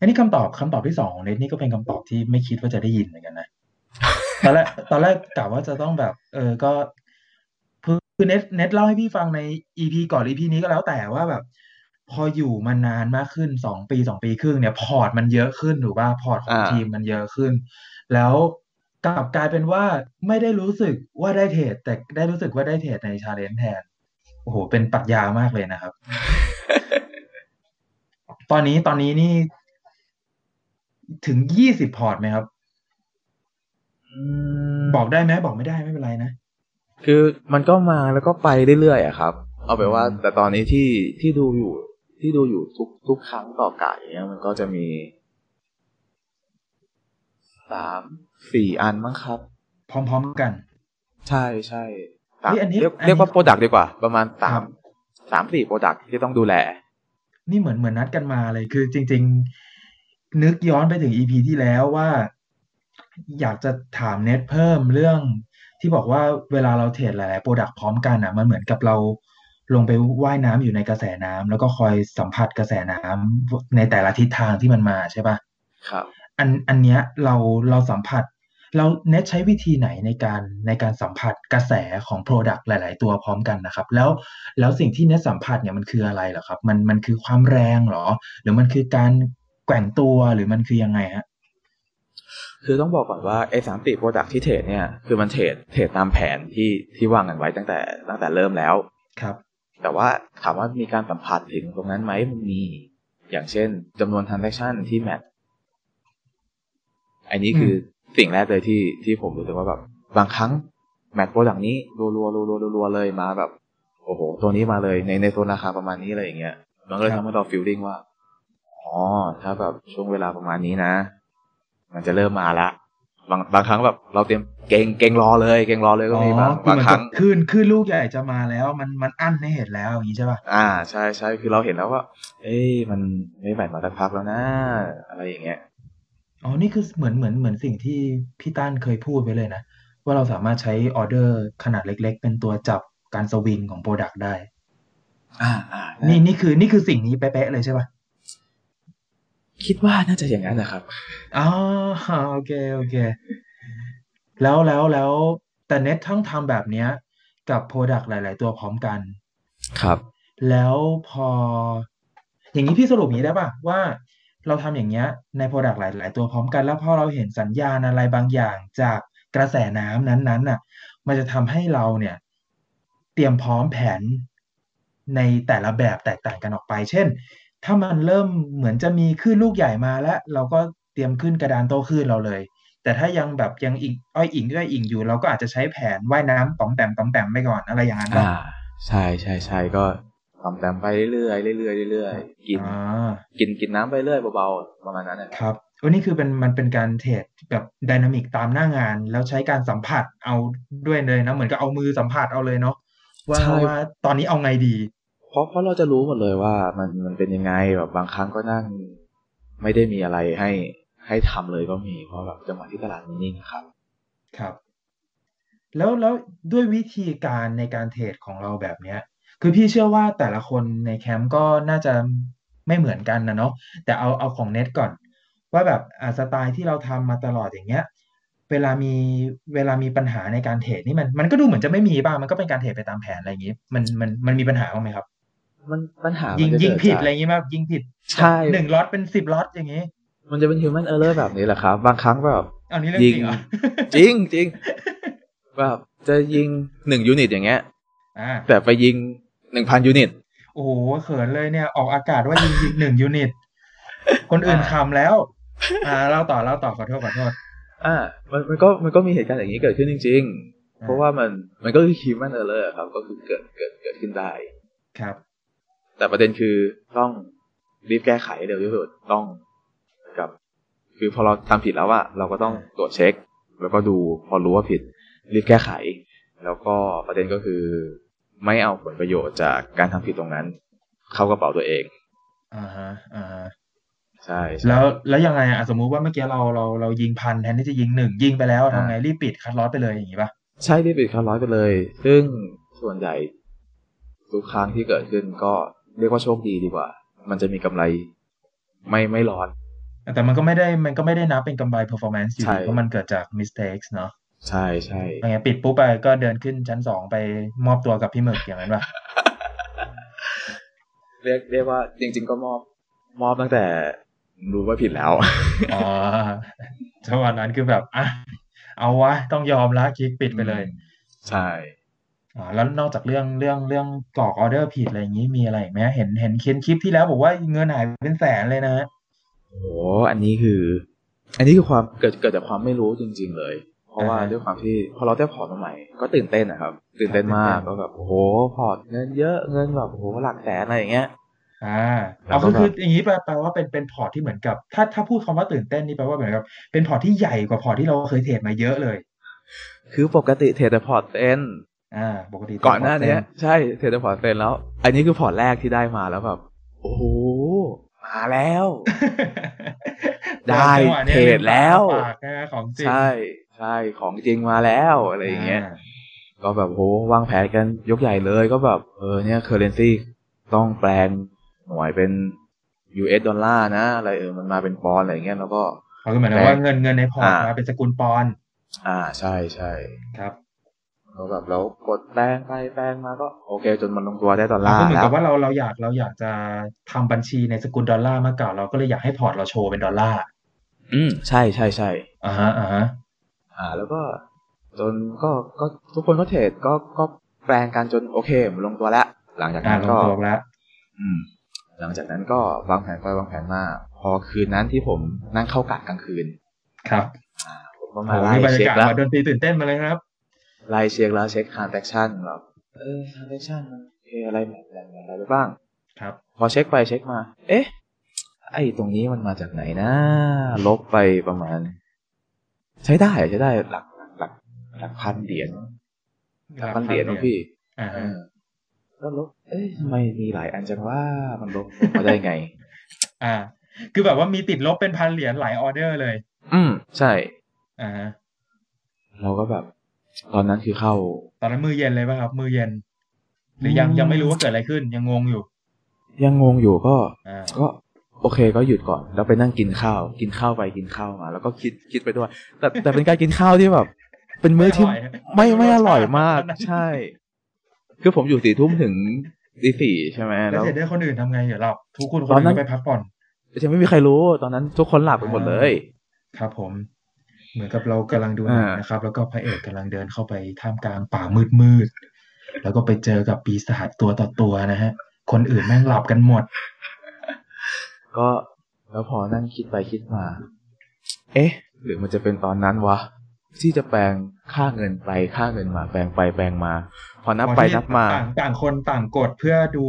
อันนี้คำตอบคำตอบที่สองของเน็ตนี่ก็เป็นคำตอบที่ไม่คิดว่าจะได้ยินเหมือนกันนะตอนแรกตอนแรกกะว่าจะต้องแบบ เออ ก็ คือเน็ตเน็ตเล่าให้พี่ฟังใน EP ก่อน EP นี้ก็แล้วแต่ว่าแบบ พออยู่มานานมากขึ้นสองปีสองปีครึ่งเนี่ยพอร์ตมันเยอะขึ้นถูกป่ะพอร์ตของอ่า ทีมมันเยอะขึ้น แล้วกลับกลายเป็นว่าไม่ได้รู้สึกว่าได้เทรดแต่ได้รู้สึกว่าได้เทรดใน challenge แทนโอ้โหเป็นปรัชญามากเลยนะครับ ตอนนี้ตอนนี้นี่ถึงยี่สิบพอร์ตไหมครับ อืมบอกได้ไหมบอกไม่ได้ไม่เป็นไรนะ คือมันก็มาแล้วก็ไปเรื่อยๆอะครับ เอาเป็นว่าอืมแต่ตอนนี้ที่ที่ดูอยู่ ที่ดูอยู่ทุกทุกครั้งต่อกะอย่างเงี้ยมันก็จะมีสามสี่อันมั้งครับ พร้อมๆกัน ใช่ใช่สามนี่อันนี้เรียกอันนี้ เรียกว่า product ดีกว่า ประมาณสาครับสามสี่ product ที่ต้องดูแล นี่เหมือนเหมือนนัดกันมาเลยคือจริง ๆ นึกย้อนไปถึง EP ที่แล้วว่า อยากจะถามเน็ตเพิ่มเรื่อง ที่บอกว่าเวลาเราเทรดหลายๆ product พร้อมกันอะมันเหมือนกับเราลงไปว่ายน้ำอยู่ในกระแสน้ำแล้วก็คอยสัมผัสกระแสน้ำในแต่ละทิศทางที่มันมาใช่ปะครับ อันอันเนี้ยเราเราสัมผัส เราเน็ตใช้วิธีไหนในการในการสัมผัสกระแสของ Product หลาย ๆ ตัวพร้อมกันนะครับ แล้วแล้วสิ่งที่เน็ตสัมผัสเนี่ยมันคืออะไรเหรอครับ มันมันคือความแรงเหรอ หรือมันคือการแกว่งตัวหรือมันคือยังไงฮะ คือต้องบอกก่อนว่าไอ้สามสี่โปรดักที่เทรดเนี่ยคือมันเทรดเทรดตามแผนที่ที่วางกันไว้ตั้งแต่ตั้งแต่เริ่มแล้วครับ แต่ว่าถามว่ามีการสัมผัสถึงตรงนั้นไหมมันมี อย่างเช่นจำนวน transaction ที่ match อันนี้คือสิ่งแรกเลยที่ที่ผมรู้สึกว่าแบบบางครั้ง match product นี้รัวรัวรัวรัวรัวๆเลยมาแบบ โอ้โห ตัวนี้มาเลยในในโซนราคาประมาณนี้อะไรอย่างเงี้ยมันก็เลยครับทำให้เรา feeling ว่าอ๋อถ้าแบบช่วงเวลาประมาณนี้นะ มันจะเริ่มมาละบางบางครั้งแบบเราเตรียมเก่งเก่งรอเลยเก่งรอเลยก็มีบางคือบางเหมือนคกัรั้บงคลื่นคลื่นลูกใหญ่จะมาแล้ว มันมันอั้นให้เห็นแล้วอย่างนี้ใช่ป่ะอ่าใช่ใช่คือเราเห็นแล้วว่า เอ้ยมันไม่ไหวมาสักพักแล้วนะ อะไรอย่างเงี้ยอ๋อนี่คือเหมือนเหมือนเหมือนสิ่งที่พี่ตั้นเคยพูดไว้เลยนะว่าเราสามารถใช้ออเดอร์ขนาดเล็ก ๆ เป็นตัวจับการสวิงของ product ได้ อ่าอ่านี่นี่นี่คือนี่คือสิ่งนี้เป๊ะๆเลยใช่ป่ะ คิดว่าน่าจะอย่างนั้นนะครับอ๋อโอเคโอเค แล้วแล้วแล้วแต่เน็กทั้งทำแบบเนี้ย กับ product หลาย ๆ ตัวพร้อมกัน ครับ แล้วพอ อย่างนี้พี่สรุปอย่างนี้ได้ป่ะว่าเราทำอย่างเงี้ยใน product หลาย ๆ ตัวพร้อมกันแล้วพอเราเห็นสัญญาณอะไรบางอย่างจากกระแสน้ำนั้นๆน่ะ มันจะทำให้เราเนี่ย เตรียมพร้อมแผนในแต่ละแบบแตกต่างกันออกไป เช่น ถ้ามันเริ่มเหมือนจะมีคลื่นลูกใหญ่มาแล้วเราก็เตรียมขึ้นกระดานโต้คลื่นเราเลย แต่ถ้ายังแบบยังอิงอ้อยอิงอ้อยอิงอยู่ เราก็อาจจะใช้แผนว่ายน้ำป๋อมแปมป๋อมแปมไปก่อนอะไรอย่างนั้นอ่าป่ะใช่ใช่ใช่ก็ทำแต้มไปเรื่อยๆเรื่อยๆเรื่อยๆกินอ่ากินกินน้ำไปเรื่อยเบาๆประมาณนั้นนะครับวันนี้คือเป็นมันเป็นการเทรดแบบไดนามิกตามหน้างาน แล้วใช้การสัมผัสเอาด้วยเลยนะ เหมือนกับเอามือสัมผัสเอาเลยเนาะว่าว่าตอนนี้เอาไงดี เพราะเพราะเราจะรู้หมดเลยว่ามันมันเป็นยังไงแบบบางครั้งก็นั่ง ไม่ได้มีอะไรให้ให้ทำเลยก็มี เพราะแบบจังหวะที่ตลาดมันนิ่งครับ ครับ แล้วแล้วด้วยวิธีการในการเทรดของเราแบบเนี้ย คือพี่เชื่อว่าแต่ละคนในแคมป์ก็น่าจะไม่เหมือนกันนะเนาะแต่เอาเอาของเน็ตก่อน ว่าแบบอ่าสไตล์ที่เราทำมาตลอดอย่างเงี้ย เวลามีเวลามีปัญหาในการเทรดนี่มันมันก็ดูเหมือนจะไม่มีบ้างมันก็เป็นการเทรดไปตามแผนอะไรอย่างงี้ มันมันมันมีปัญหาบ้างไหมครับ มันปัญหายิยิงยิงผิดอะไรอย่างงี้ไหมยิงผิดใช่หนึ่งล็อตเป็นสิบล็อตอย่างงี้มมันจะเป็น human error แบบนี้แหละครับ บางครั้งแบบอันนี้เรื่องจยิริงเหรอจริงจริงแบบจะยิงหนึ่ง unit อย่างเงี้ยอ่าแต่ไปยิงหนึ่งพัน unit โอ้โหเขินเลยเนี่ย ออกอากาศว่ายิงยิงหนึ่ง unit คนอื่นคำแล้ว อ่าเล่าต่อเล่าต่อขอโทษขอโทษอ่า มันมันก็มันก็มีเหตุการณ์อย่างนี้เกิดขึ้นจริง ๆ เพราะว่ามันมันก็คือ human error ครับ ก็คือเกิดเกิดเกิดขึ้นได้ ครับ แต่ประเด็นคือต้องรีบแก้ไขเร็วที่สุดต้องกับ คือพอเราทำผิดแล้วอะเราก็ต้องตรวจเช็ค แล้วก็ดูพอรู้ว่าผิด รีบแก้ไข แล้วก็ประเด็นก็คือ ไม่เอาผลประโยชน์จากการทำผิดตรงนั้น เข้ากระเป๋าตัวเองอ่าฮะอ่าฮะใช่ใช่แล้วแล้วยังไงอะสมมุติว่าเมื่อกี้เราเราเรายิงพันแทนที่จะยิงหนึ่งยิงไปแล้วทำไงรีบปิดคัดลอสไปเลยอย่างงี้ป่ะใช่รีบปิดคาร์ร้อยไปเลย ซึ่งส่วนใหญ่ทุกครั้งที่เกิดขึ้นก็ เรียกว่าโชคดีดีกว่า มันจะมีกำไรไม่ไม่ร้อน แต่มันก็ไม่ได้มันก็ไม่ได้นับเป็นกำไร performance อยู่ใช่ดีเพราะมันเกิดจาก mistakes เนาะใช่ใช่ยังไงปิดปุ๊บไปก็เดินขึ้นชั้นสองไปมอบตัวกับพี่หมึกอย่างนั้นป่ะเรียกเรียกว่าจริง ๆ ก็มอบมอบตั้งแต่รู้ว่าผิดแล้วอ๋อจังหวะนั้นคือแบบอะเอาวะ ต้องยอมละคลิกปิดไปเลย ใช่ อ๋อแล้วนอกจากเรื่องเรื่องเรื่องกรอกออเดอร์ผิดอะไรอย่างนี้มีอะไรอีกไหมเห็นเห็นเขียนคลิปที่แล้วบอกว่าเงินหายเป็นแสนเลยนะฮะโอ้อันนี้คือ อันนี้คือความเกิดเกิดจากความไม่รู้จริง ๆ เลย เพราะว่าอ่าฮะด้วยความที่พอเราได้พอร์ตมาใหม่ ก็ตื่นเต้นนะครับ ตื่นเต้นมากตื่นเต้นก็แบบโอ้โหพอร์ตเงินเยอะเงินแบบโอ้โหหลักแสนอะไรอย่างเงี้ยอ่าแล้เอาวก็คือแบบคืออย่างนี้แปลแปลว่าเป็นเป็นพอร์ตที่เหมือนกับ ถ้าถ้าพูดคำว่าตื่นเต้นนี่แปลว่าเหมือนกับเป็นพอร์ตที่ใหญ่กว่าพอร์ตที่เราเคยเทรดมาเยอะเลย คือปกติเทรดแต่พอร์ต train อ่า ปกติก่อนหน้าเนี้ยใช่เทรดแต่พอร์ต train แล้ว อันนี้คือพอร์ตแรกที่ได้มาแล้วแบบโอ้โหมาแล้ว ได้จังหวะนี้ยเทรดแล้วปากนะของจริงใช่ใช่ของจริงมาแล้วอะไรอย่างเงี้ยก็แบบโหวางแผนกันยกใหญ่เลยก็แบบ เออเนี่ย currency ต้องแปลงหน่วยเป็น US ดอลลาร์นะ อะไรเออมันมาเป็นปอนด์อะไรอย่างเงี้ยแล้วก็เขาก็เหมือนกับว่าเงินเงินในพอร์ตอ่ามมาเป็นสกุลปอนด์อ่าใช่ใช่ครับ แล้วแบบเรากดแปลงไปแปลงมาก็โอเค จนมันลงตัวได้ดอลลาก็ร์เหมือนแล้กับวว่าเราเราอยากเราอยากจะทำบัญชีในสกุลดอลลาร์มาเก่าเราก็เลยอยากให้พอร์ตเราโชว์เป็นดอลลาร์อืมใช่ใช่ใช่อ่าฮะอ่าฮะอ่า แล้วก็จนก็ก็ทุกคนก็เทรดก็ก็แปลงกันจนโอเคมันลงตัวแล้วหลังจากอ่านั้นลงก็ตัวแล้วอืม หลังจากนั้นก็วางแผนไปวางแผนมาพอคืนนั้นที่ผมนั่งเข้ากะกลางคืน ครับอ่าผมก็โอ้มาโหไล่นี่บรรเช็ยาคกาศแล้วมาดนตรีตื่นเต้นมาเลยครับ ไล่เช็คแล้วเช็ค transaction แบบเออ transaction มันโอเคอะไรแบบอะไรอะไรไปบ้าง ครับ พอเช็คไปเช็คมา เอ๊ะ ไอ้ตรงนี้มันมาจากไหนนะ ลบไปประมาณ ใช้ได้ใช้ได้หลักหลักหลักพันเหรียญหลักพันเหรียญนะพี่อ่าเอฮะอแล้วลบ เอ๊ะทำไมมีหลายอันจังว่ามันลบลบมาได้ไง อ่า คือแบบว่ามีติดลบเป็นพันเหรียญหลายออเดอร์เลย อืม ใช่ อ่าฮะเราก็แบบ ตอนนั้นคือเข้า ตอนนั้นมือเย็นเลยป่ะครับ มือเย็น หรือยังอืมยังไม่รู้ว่าเกิดอะไรขึ้น ยังงงอยู่ ยังงงอยู่ก็อ่าก็โอเคก็หยุดก่อน แล้วไปนั่งกินข้าว กินข้าวไปกินข้าวมา แล้วก็คิดคิดไปด้วย แต่แต่เป็นการกินข้าวที่แบบ เป็นมื้อที่ไม่ไม่อร่อยไม่อร่อยมากรสชาติใช่ คือผมอยู่สี่ทุ่มถึงตีสี่ใช่ไหมแล้แล้ววเทรดเดอร์คนอื่นทำไงเหรอเราทุกคนคตอนนนั้นก็ไปพักผ่อนจะไม่มีใครรู้ ตอนนั้นทุกคนหลับไปหมดเลย ครับผม เหมือนกับเรากำลังดูหนังอ่านนะครับ แล้วก็พระเอกกำลังเดินเข้าไปท่ามกลางป่ามืดมืดๆแล้วก็ไปเจอกับปีศาจตัวต่อตัวนะฮะ คนอื่นแม่งหลับกันหมด ก็แล้วพอนั่งคิดไปคิดมา เอ๊ะ หรือมันจะเป็นตอนนั้นวะ ที่จะแปลงค่าเงินไปค่าเงินมา แปลงไปแปลงมาพ อนับไปนับมา ต่างต่างคนต่างกดเพื่อดู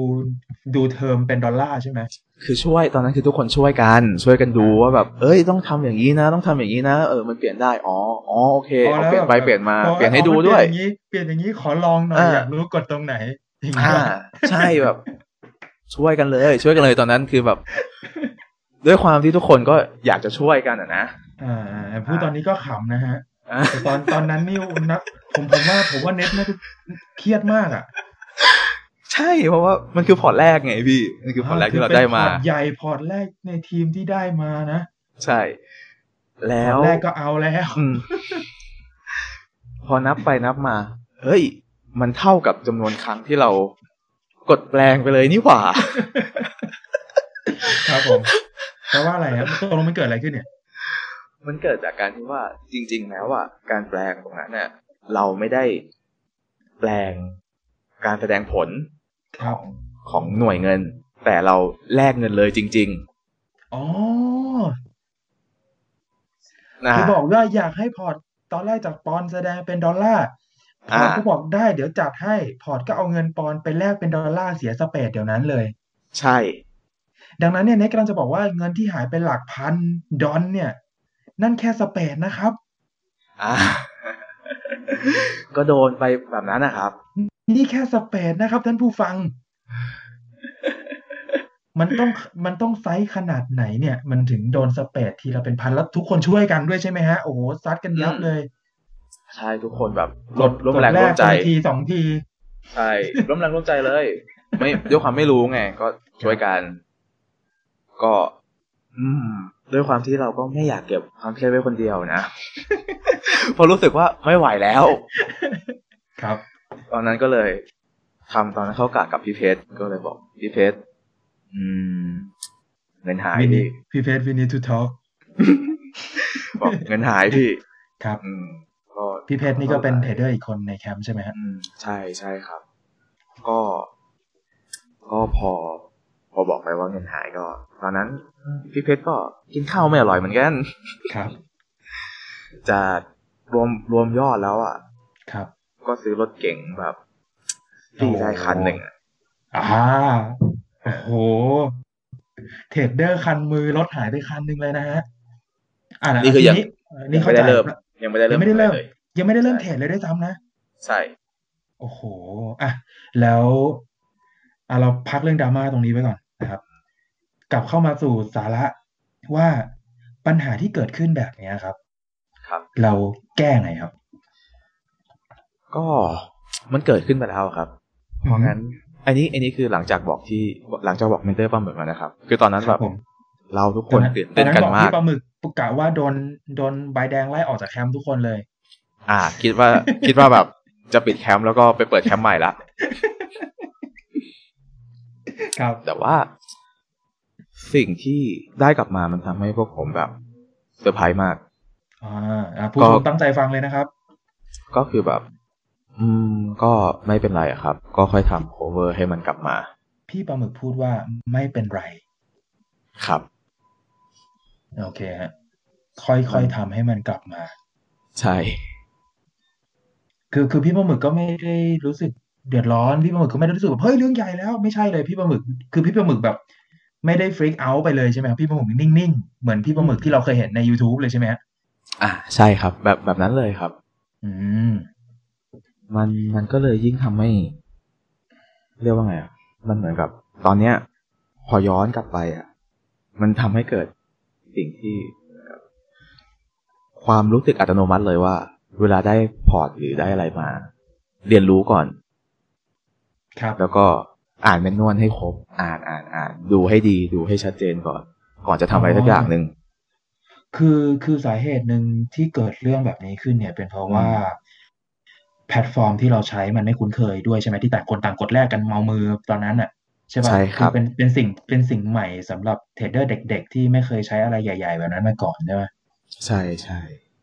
ดูเทอมเป็นดอลลาร์ใช่ไหมคือช่วยตอนนั้นคือทุกคนช่วยกัน ช่วยกันดูว่าแบบ เอ้ยต้องทำอย่างนี้นะ ต้องทำอย่างนี้นะเออมันเปลี่ยนได้อ๋ออ๋อโอเคพอเอาแล้วเปลี่ยนไปแบบเปลี่ยนมาพอเปลี่ยนให้อาดูมันด้วยเปลี่ยนอย่างนี้เปลี่ยนอย่างนี้ขอลองหน่อยอ่าอยากรู้กดตรงไหนอย่างนี้อ่าป่ะใช่แบบ ช่วยกันเลย ช่วยกันเลยตอนนั้นคือแบบ ด้วยความที่ทุกคนก็อยากจะช่วยกันอะนะอ่าอ่าพูดตอนนี้ก็ขำนะฮะอะแต่ตอนตอนนั้นนี่นักผมผมว่าผมว่าเน็ตน่าจะเครียดมากอะ ใช่เพราะว่ามันคือพอร์ตแรกไงพี่มันคือพอร์ตแรกที่เราได้มาคือเป็นพอร์ตใหญ่พอร์ตแรกในทีมที่ได้มานะใช่พแล้อร์วตแรกก็เอาแล้วอืมพอนับไปนับมา เฮ้ย มันเท่ากับจำนวนครั้งที่เรากดแปลงไปเลยนี่หว่า ครับผมแปลว่าอะไรครับตกลงมันเกิดอะไรขึ้นเนี่ย มันเกิดจากการที่ว่าจริง ๆ แล้วอะการแปลงตรงนั้นเนี่ยเราไม่ได้แปลงการแสดงผลครัขบองของหน่วยเงิน แต่เราแลกเงินเลยจริงอ๋อๆนะคือบอกว่าอยากให้พอร์ตตอนแรกจากปอนด์แสดงเป็นดอลลาร์พอร์ตอ่าก็บอกได้เดี๋ยวจัดให้พอร์ตก็เอาเงินปอนด์ไปแลกเป็นดอลลาร์เสีย spread เดี๋ยวนั้นเลย ใช่ ดังนั้นเนี่ยเน็กกำลังจะบอกว่าเงินที่หายไปหลักพันดอลเนี่ย นั่นแค่ spread นะครับ อ่า ก็โดนไปแบบนั้นนะครับ นี่แค่ spread นะครับ ท่านผู้ฟัง มันต้องมันต้องไซส์ขนาดไหนเนี่ย มันถึงโดน spread ทีละเป็นพันแล้วทุกคนช่วยกันด้วยใช่ไหมฮะ โอ้โหซัดกันยับเลย ใช่ทุกคนแบบร่วมร่วมแรงกดร่วมใจคนละทีสองทีใช่ร่วมแรงร่วมใจเลย ไม่ด้วยความไม่รู้ไง ก็ช่วยกัน ก็ อืม ด้วยความที่เราก็ไม่อยากเก็บความเครียดไว้คนเดียวนะเพราะรู้สึกว่าไม่ไหวแล้ว ครับ ตอนนั้นก็เลยทำตอนนั้นเข้ากะกับพี่เพชรก็เลยบอกพี่เพชรอืม เงินหายวินพี่นี่พี่เพชรวินนี่ทูทอ k บอกเงินหายพี่ ครับอืมก็พี่เพชรนี่ก็เป็นเทรดเดอร์อีกคนในแคมป์ใช่ไหมฮะอืมใช่ใช่ครับ ก็ ก็พอพ อบอกไปว่าเงินหายก็ ตอนนั้นพี่เพชรก็กินข้าวไม่อร่อยเหมือนกันครับ จะรวมรวมยอดแล้วอะ ครับ ก็ซื้อรถเก๋งแบบฟรีได้คันหนึ่งอะอ่าโอ้โหเทรดเดอร์คันมือรถหายไปคันหนึ่งเลยนะฮะอ่านี่คือยังนี่ยังเข้าไม่ใจได้เริ่มยังไม่ได้ยัเริ่งมไม่ได้เริ่มเลยยังไม่ได้เริ่มเทรดเลยด้วยซ้ำนะใช่โอ้โห อะ แล้วอะเราพักเรื่องดราม่าตรงนี้ไว้ก่อน นะครับ กลับเข้ามาสู่สาระว่าปัญหาที่เกิดขึ้นแบบเนี้ยครับ ครับ เราแก้ไงครับ ก็มันเกิดขึ้นไปแล้วครับ เพราะงั้น อันนี้ อันนี้คือหลังจากบอกที่หลังจากบอก mentor ปลาหมึกแล้วนะครับ คือตอนนั้นคแบรับบผมเราทุกคนตื่นตอเต้นนนั้นกันบอกมากพี่ปลาหมึก็คือกะว่าโดนโดนใบแดงไล่ออกจากแคมป์ทุกคนเลย อ่า คิดว่าคิดว่าแบบจะปิดแคมป์แล้วก็ไปเปิดแคมป์ใหม่ละ ครับ แต่ว่า สิ่งที่ได้กลับมามันทำให้พวกผมแบบเซอร์ไพรส์มาก อ่าท่านผู้ชมก็ตั้งใจฟังเลยนะครับ ก็คือแบบ อืม ก็ไม่เป็นไรอะครับ ก็ค่อยทำ cover ให้มันกลับมา พี่ปลาหมึกพูดว่าไม่เป็นไร ครับ โอเคฮะ ค่อยๆทำให้มันกลับมา ใช่ คือคือพี่ปลาหมึกก็ไม่ได้รู้สึก เดือดร้อนพี่ปลาหมึกก็ไม่ได้รู้สึกแบบเฮ้ยเรื่องใหญ่แล้วไม่ใช่เลยพี่ปลาหมึกคือพี่ปลาหมึกแบบ ไม่ได้ฟรีกเอาท์ไปเลยใช่ไหมครับพี่ปลาหมึกนิ่งๆเหมือนพี่ปลาหมึกที่เราเคยเห็นใน YouTube เลยใช่ไหมฮะอ่าใช่ครับ แบบแบบนั้นเลยครับ อืมมันมันก็เลยยิ่งทำให้ เรียกว่าไงอะมันเหมือนกับ ตอนเนี้ย พอย้อนกลับไปอะ มันทำให้เกิดสิ่งที่ ความรู้สึกอัตโนมัติเลยว่า เวลาได้พอร์ตหรือได้อะไรมา เรียนรู้ก่อน ครับ แล้วก็อ่าน manual ให้ครบ อ่านอ่านอ่านดูให้ดีดูให้ชัดเจนก่อน ก่อนจะทำอะไรสักอย่างหนึ่งคือคือสาเหตุหนึ่งที่เกิดเรื่องแบบนี้ขึ้นเนี่ย เป็นเพราะว่า แพลตฟอร์มที่เราใช้มันไม่คุ้นเคยด้วยใช่ไหมที่ต่างคนต่างกดแลกกันเมามือตอนนั้นอะใช่ป่ะใช่ครับเป็นเป็นสิ่งเป็นสิ่งใหม่สำหรับเทรดเดอร์เด็ก ๆ ที่ไม่เคยใช้อะไรใหญ่ ๆ แบบนั้นมาก่อนใช่ไหมใช่ใช่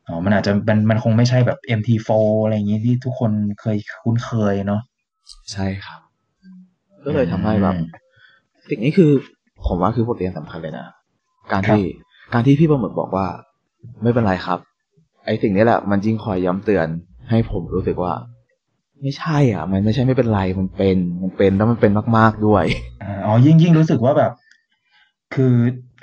อ๋อมันอาจจะมันมันคงไม่ใช่แบบ MT4 อะไรอย่างงี้ที่ทุกคนเคยคุ้นเคยเนาะใช่ครับ ก็เลยทำให้แบบสิ่งนี้คือผมว่าคือบทเรียนสำคัญเลยนะ การที่การที่พี่ประหมึกบอกว่า ไม่เป็นไรครับ ไอสิ่งนี้แหละ มันยิ่งคอยย้ำเตือนให้ผมรู้สึกว่า ไม่ใช่อะ มันไม่ใช่ไม่เป็นไรมันเป็นมันเป็นแล้วมันเป็นมาก ๆด้วยอ่าอ๋อยิ่งยิ่งรู้สึกว่าแบบ คือ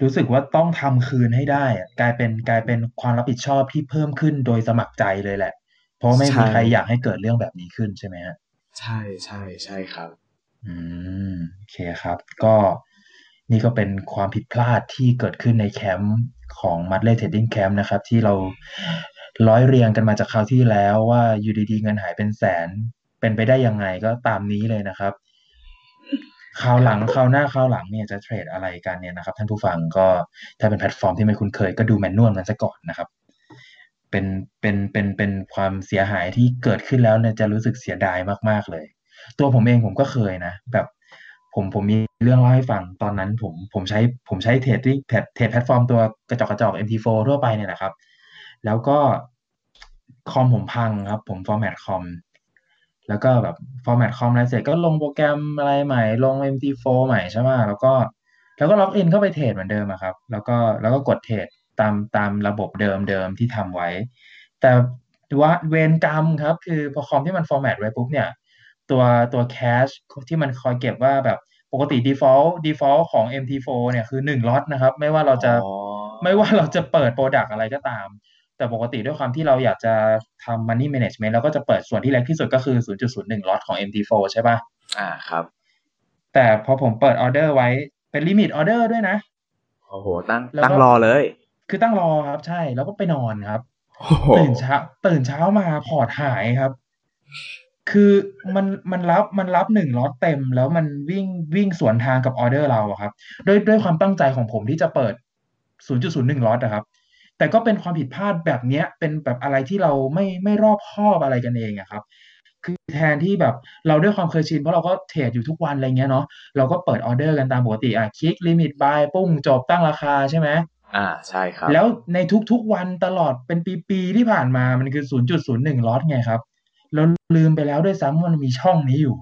รู้สึกว่าต้องทำคืนให้ได้อะกลายเป็นกลายเป็นความรับผิดชอบที่เพิ่มขึ้นโดยสมัครใจเลยแหละ เพราะไม่ใช่มีใครอยากให้เกิดเรื่องแบบนี้ขึ้นใช่ไหมฮะใช่ใช่ใช่ครับ อืม โอเคครับ ก็นี่ก็เป็นความผิดพลาดที่เกิดขึ้นในแคมป์ของ Mudley Trading Camp นะครับ ที่เราร้อยเรียงกันมาจากคราวที่แล้วว่าอยู่ดีๆเงินหายเป็นแสน เป็นไปได้ยังไงก็ตามนี้เลยนะครับคราวหลังคราวหน้าคราวหลังเนี่ยจะเทรดอะไรกันเนี่ยนะครับ ท่านผู้ฟังก็ถ้าเป็นแพลตฟอร์มที่ไม่คุ้นเคยก็ดู manual มันซะก่อนนะครับ เป็นเป็นเป็นเป็นความเสียหายที่เกิดขึ้นแล้วเนี่ยจะรู้สึกเสียดายมากๆเลย ตัวผมเองผมก็เคยนะ แบบผมผมมีเรื่องเล่าให้ฟังตอนนั้นผมผมใช้ผมใช้เทรดที่เทรดแพลตฟอร์มตัวกระจอกกระจอก MT4 ทั่วไปเนี่ยนะครับ แล้วก็คอมผมพังครับ ผม format คอมแล้วก็แบบ format คอมอะไรเสร็จก็ลงโปรแกรมอะไรใหม่ ลง MT4 ใหม่ใช่ไหมแล้วก็แล้วก็ล็อกอินเข้าไปเทรดเหมือนเดิมครับ แล้วก็แล้วก็กดเทรดตามตามระบบเดิมเดิมที่ทำไว้ แต่ว่าเวรกรรมครับ คือพอคอมที่มัน format ไว้ปุ๊บเนี่ย ตัวตัว cache ที่มันคอยเก็บว่าแบบปกติ default default ของ MT4 เนี่ยคือหนึ่งล็อตนะครับ ไม่ว่าเราจะอ๋อไม่ว่าเราจะเปิด product อะไรก็ตาม แต่ปกติด้วยความที่เราอยากจะทำ money management เราก็จะเปิดส่วนที่เล็กที่สุดก็คือ 0.01ล็อตของ MT4 ใช่ปะอ่าครับ แต่พอผมเปิดออเดอร์ไว้เป็น limit order ด้วยนะโอ้โหตั้งแล้วก็ตั้งรอเลย คือตั้งรอครับ ใช่แล้วก็ไปนอนครับโอ้โหตื่นเช้าตื่นเช้ามาพอร์ตหายครับ คือมันมันรับมันรับหนึ่งล็อตเต็ม แล้วมันวิ่งวิ่งสวนทางกับออเดอร์เราอะครับด้วยด้วยความตั้งใจของผมที่จะเปิด 0.01ล็อตนะครับ แต่ก็เป็นความผิดพลาดแบบเนี้ย เป็นแบบอะไรที่เราไม่ไม่รอบคอบอะไรกันเองอะครับ คือแทนที่แบบเราด้วยความเคยชินเพราะเราก็เทรดอยู่ทุกวันอะไรเงี้ยเนาะเราก็เปิดออเดอร์กันตามปกติอะคลิก limit buy ปุ้งจบตั้งราคาใช่ไหมอ่าใช่ครับ แล้วในทุกๆวันตลอดเป็นปีๆที่ผ่านมามันคือ 0.01ล็อตไงครับ เราลืมไปแล้วด้วยซ้ำว่ามันมีช่องนี้อยู่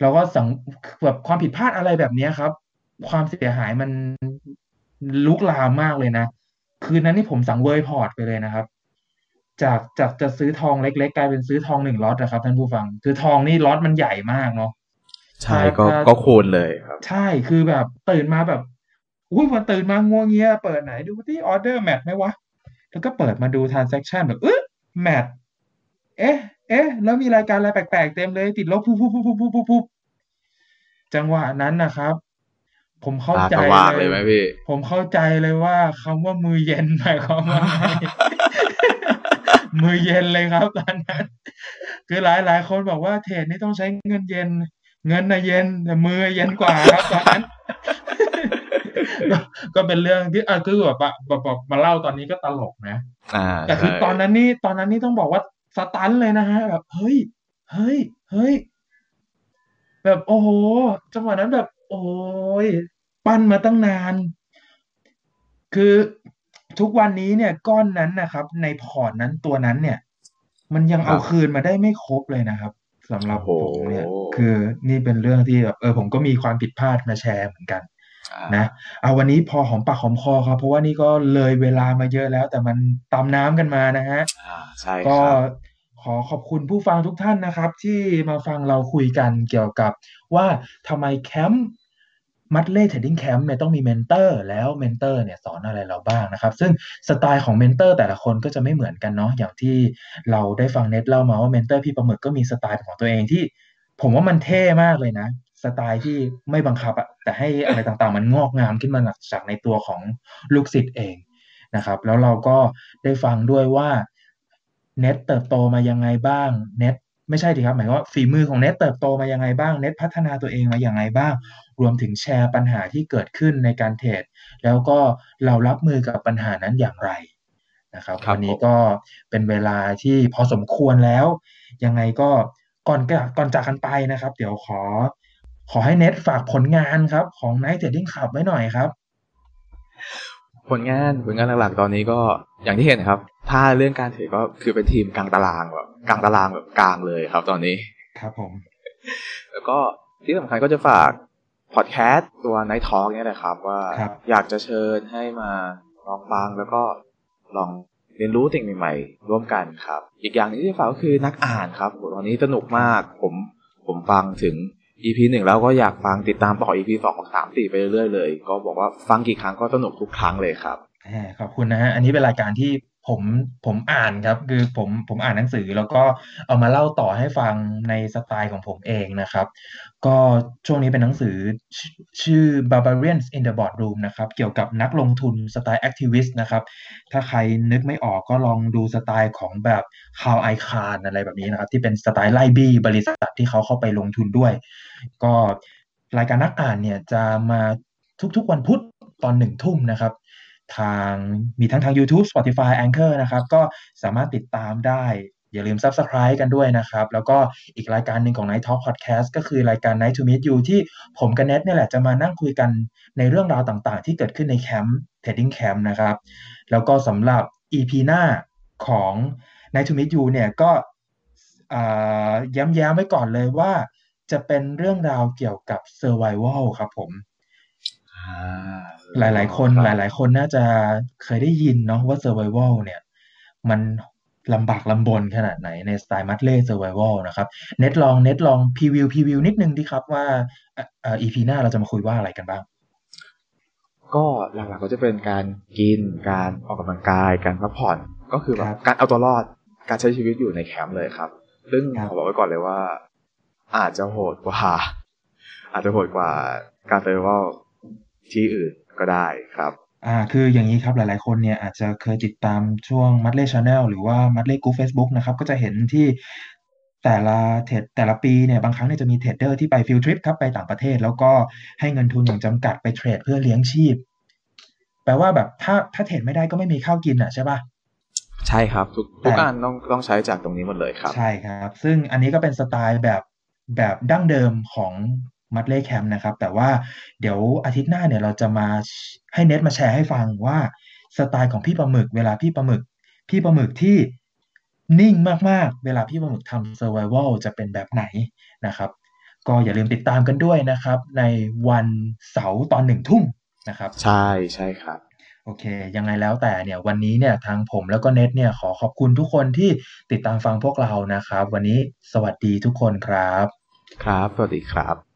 เราก็สั่งแบบความผิดพลาดอะไรแบบเนี้ยครับ ความเสียหายมันลุกลามมากเลยนะคืนนั้นนี่ผมสั่ง over พอร์ตไปเลยนะครับ จากจากจะซื้อทองเล็กๆกลายเป็นซื้อทองหนึ่งล็อตนะครับท่านผู้ฟัง คือทองนี่ล็อตมันใหญ่มากเนาะใช่ก็ถ้าก็คูณเลยครับ ใช่คือแบบตื่นมาแบบอุ้ยวันตื่นมางัวเงียเปิดไหนดูที่ออเดอร์แมทไหมวะ แล้วก็เปิดมาดู transaction แบบเอ๊ะแมท เอ๊ะ เอ๊ะ แล้วมีรายการอะไรแปลกๆเต็มเลย ติดลบปุ๊บปุ๊บปุ๊บปุ๊บปุ๊บปุ๊บปุ๊บจังหวะนั้นนะครับ ผมเข้าใจตากระวากเลยไหมพี่ผมเข้าใจเลยว่าคำว่ามือเย็นหมายความว่าไงมือเย็นเลยครับตอนนั้น คือหลายหลายคนบอกว่าเทรดนี่ต้องใช้เงินเย็น เงินนะเย็นแต่มือเย็นกว่าครับตอนนั้นก็ก็เป็นเรื่องที่อะคือแบบว่าแบบแบบมาเล่าตอนนี้ก็ตลกนะอ่าแต่คือใช่ตอนนั้นนี่ตอนนั้นนี่ต้องบอกว่า สตันเลยนะฮะ แบบเฮ้ย เฮ้ย เฮ้ย แบบโอ้โห จังหวะนั้นแบบ โอ้ยปั้นมาตั้งนาน คือทุกวันนี้เนี่ยก้อนนั้นนะครับ ในพอร์ตนั้นตัวนั้นเนี่ย มันยังเอาคืนมาได้ไม่ครบเลยนะครับสำหรับผมเนี่ยคือนี่เป็นเรื่องที่แบบเออผมก็มีความผิดพลาดมาแชร์เหมือนกันอ่านะเอาวันนี้พอหอมปากหอมคอครับ เพราะว่านี่ก็เลยเวลามาเยอะแล้ว แต่มันตามน้ำกันมานะฮะอ่าใช่ครับ ก็ ขอขอบคุณผู้ฟังทุกท่านนะครับ ที่มาฟังเราคุยกันเกี่ยวกับว่าทำไมแคมป์ Mudley Trading Camp เนี่ยต้องมี mentor แล้ว mentor เนี่ยสอนอะไรเราบ้างนะครับ ซึ่งสไตล์ของ mentor แต่ละคนก็จะไม่เหมือนกันเนาะอย่างที่เราได้ฟังเน็ตเล่ามาว่า mentor พี่ปลาหมึกก็มีสไตล์ของตัวเองที่ ผมว่ามันเท่มากเลยนะ สไตล์ที่ไม่บังคับอะแต่ให้อะไรต่างๆ มันงอกงามขึ้นมาจากในตัวของลูกศิษย์เองนะครับ แล้วเราก็ได้ฟังด้วยว่า เน็ตเติบโตมายังไงบ้างเน็ตไม่ใช่ดิครับ หมายว่าฝีมือของเน็ตเติบโตมายังไงบ้างเน็ตพัฒนาตัวเองมาอย่างไงบ้าง รวมถึงแชร์ปัญหาที่เกิดขึ้นในการเทรดแล้วก็เรารับมือกับปัญหานั้นอย่างไรนะครับครับวันนี้ผมก็เป็นเวลาที่พอสมควรแล้ว ยังไงก็ก่อนก่อนจากกันไปนะครับ เดี๋ยวขอ ขอให้เน็ตฝากผลงานครับ ของ Night Trading Club ไว้หน่อยครับ ผลงานผลงานหลักๆตอนนี้ก็อย่างที่เห็นครับ ถ้าเรื่องการเทรดก็คือเป็นทีมกลางตารางแบบกลางตารางแบบกลางเลยครับ ตอนนี้ครับผม แล้วก็ที่สำคัญก็จะฝากพอดแคสต์ตัว Night Talk เนี่ยแหละครับ ว่าครับอยากจะเชิญให้มาลองฟังแล้วก็ลองเรียนรู้สิ่งใหม่ๆ ร่วมกันครับ อีกอย่างหนึงที่จะฝากก็คือนักอ่านครับโหตอนนี้สนุกมาก ผมผมฟังถึง EP หนึ่งแล้วก็อยากฟังติดตามต่อ EP สองสามสี่ไปเรื่อยๆเลย ก็บอกว่าฟังกี่ครั้งก็สนุกทุกครั้งเลยครับแหมขอบคุณนะฮะ อันนี้เป็นรายการที่ ผมผมอ่านครับ คือผมผมอ่านหนังสือแล้วก็เอามาเล่าต่อให้ฟังในสไตล์ของผมเองนะครับ ก็ช่วงนี้เป็นหนังสือชื่อ Barbarians in the Boardroom นะครับ เกี่ยวกับนักลงทุนสไตล์ Activist นะครับ ถ้าใครนึกไม่ออกก็ลองดูสไตล์ของแบบคาวไอคานอะไรแบบนี้นะครับ ที่เป็นสไตล์ไล่บี้บริษัทที่เขาเข้าไปลงทุนด้วย ก็รายการนักอ่านเนี่ยจะมาทุกๆวันพุธตอนหนึ่งทุ่มนะครับ ทางมีทั้งทาง YouTube Spotify Anchor นะครับ ก็สามารถติดตามได้ อย่าลืม Subscribe กันด้วยนะครับ แล้วก็อีกรายการหนึ่งของ Night Talk Podcast ก็คือรายการ Night to Meet You ที่ผมกับเน็ตเนี่ยแหละจะมานั่งคุยกันในเรื่องราวต่างๆ ที่เกิดขึ้นในแคมป์ Trading Camp นะครับ แล้วก็สำหรับ EP หน้าของ Night to Meet You เนี่ยก็ย้ำแย้มไว้ก่อนเลยว่าจะเป็นเรื่องราวเกี่ยวกับ Survival ครับผม หลาย ๆ คนหลาย ๆ คนน่าจะเคยได้ยินเนาะว่า Survival เนี่ย มันลำบากลำบนขนาดไหนในสไตล์มัดเล่ Survival นะครับ เน็ตลองเน็ตลองพรีวิวพรีวิวนิดนึงดีครับว่าเอ่อ EP หน้าเราจะมาคุยว่าอะไรกันบ้าง ก็หลักๆก็จะเป็นการกินการออกกำลังกายการพักผ่อนก็คือแบบการเอาตัวรอดการใช้ชีวิตอยู่ในแคมป์เลยครับ ซึ่งขอบอกไว้ก่อนเลยว่า อาจจะโหดกว่า อาจจะโหดกว่าการ survive ที่อื่นก็ได้ครับอ่าคืออย่างนี้ครับหลายๆ คนเนี่ยอาจจะเคยติดตามช่อง Mudley Channel หรือว่า Mudley Group Facebook นะครับก็จะเห็นที่แต่ละเทรดแต่ละปีเนี่ยบางครั้งเนี่ยจะมีเทรดเดอร์ที่ไป field trip ครับไปต่างประเทศ แล้วก็ให้เงินทุนอย่างจำกัดไปเทรดเพื่อเลี้ยงชีพ แปลว่าแบบถ้าถ้าเทรดไม่ได้ก็ไม่มีข้าวกินอะใช่ปะใช่ครับ ทุกทุกการต้องต้องใช้จากตรงนี้หมดเลยครับ ใช่ครับ ซึ่งอันนี้ก็เป็นสไตล์แบบแบบดั้งเดิมของ มัดเล่แคมป์นะครับ แต่ว่าเดี๋ยวอาทิตย์หน้าเนี่ยเราจะมาให้เน็ตมาแชร์ให้ฟังว่าสไตล์ของพี่ปลาหมึก เวลาพี่ปลาหมึก พี่ปลาหมึกที่นิ่งมากๆ เวลาพี่ปลาหมึกทำ survival จะเป็นแบบไหนนะครับ ก็อย่าลืมติดตามกันด้วยนะครับ ในวันเสาร์ตอนหนึ่งทุ่มนะครับ ใช่ใช่ครับโอเค ยังไงแล้วแต่เนี่ยวันนี้เนี่ยทางผมแล้วก็เน็ตเนี่ยขอขอบคุณทุกคนที่ติดตามฟังพวกเรานะครับ วันนี้สวัสดีทุกคนครับ ครับ สวัสดีครับ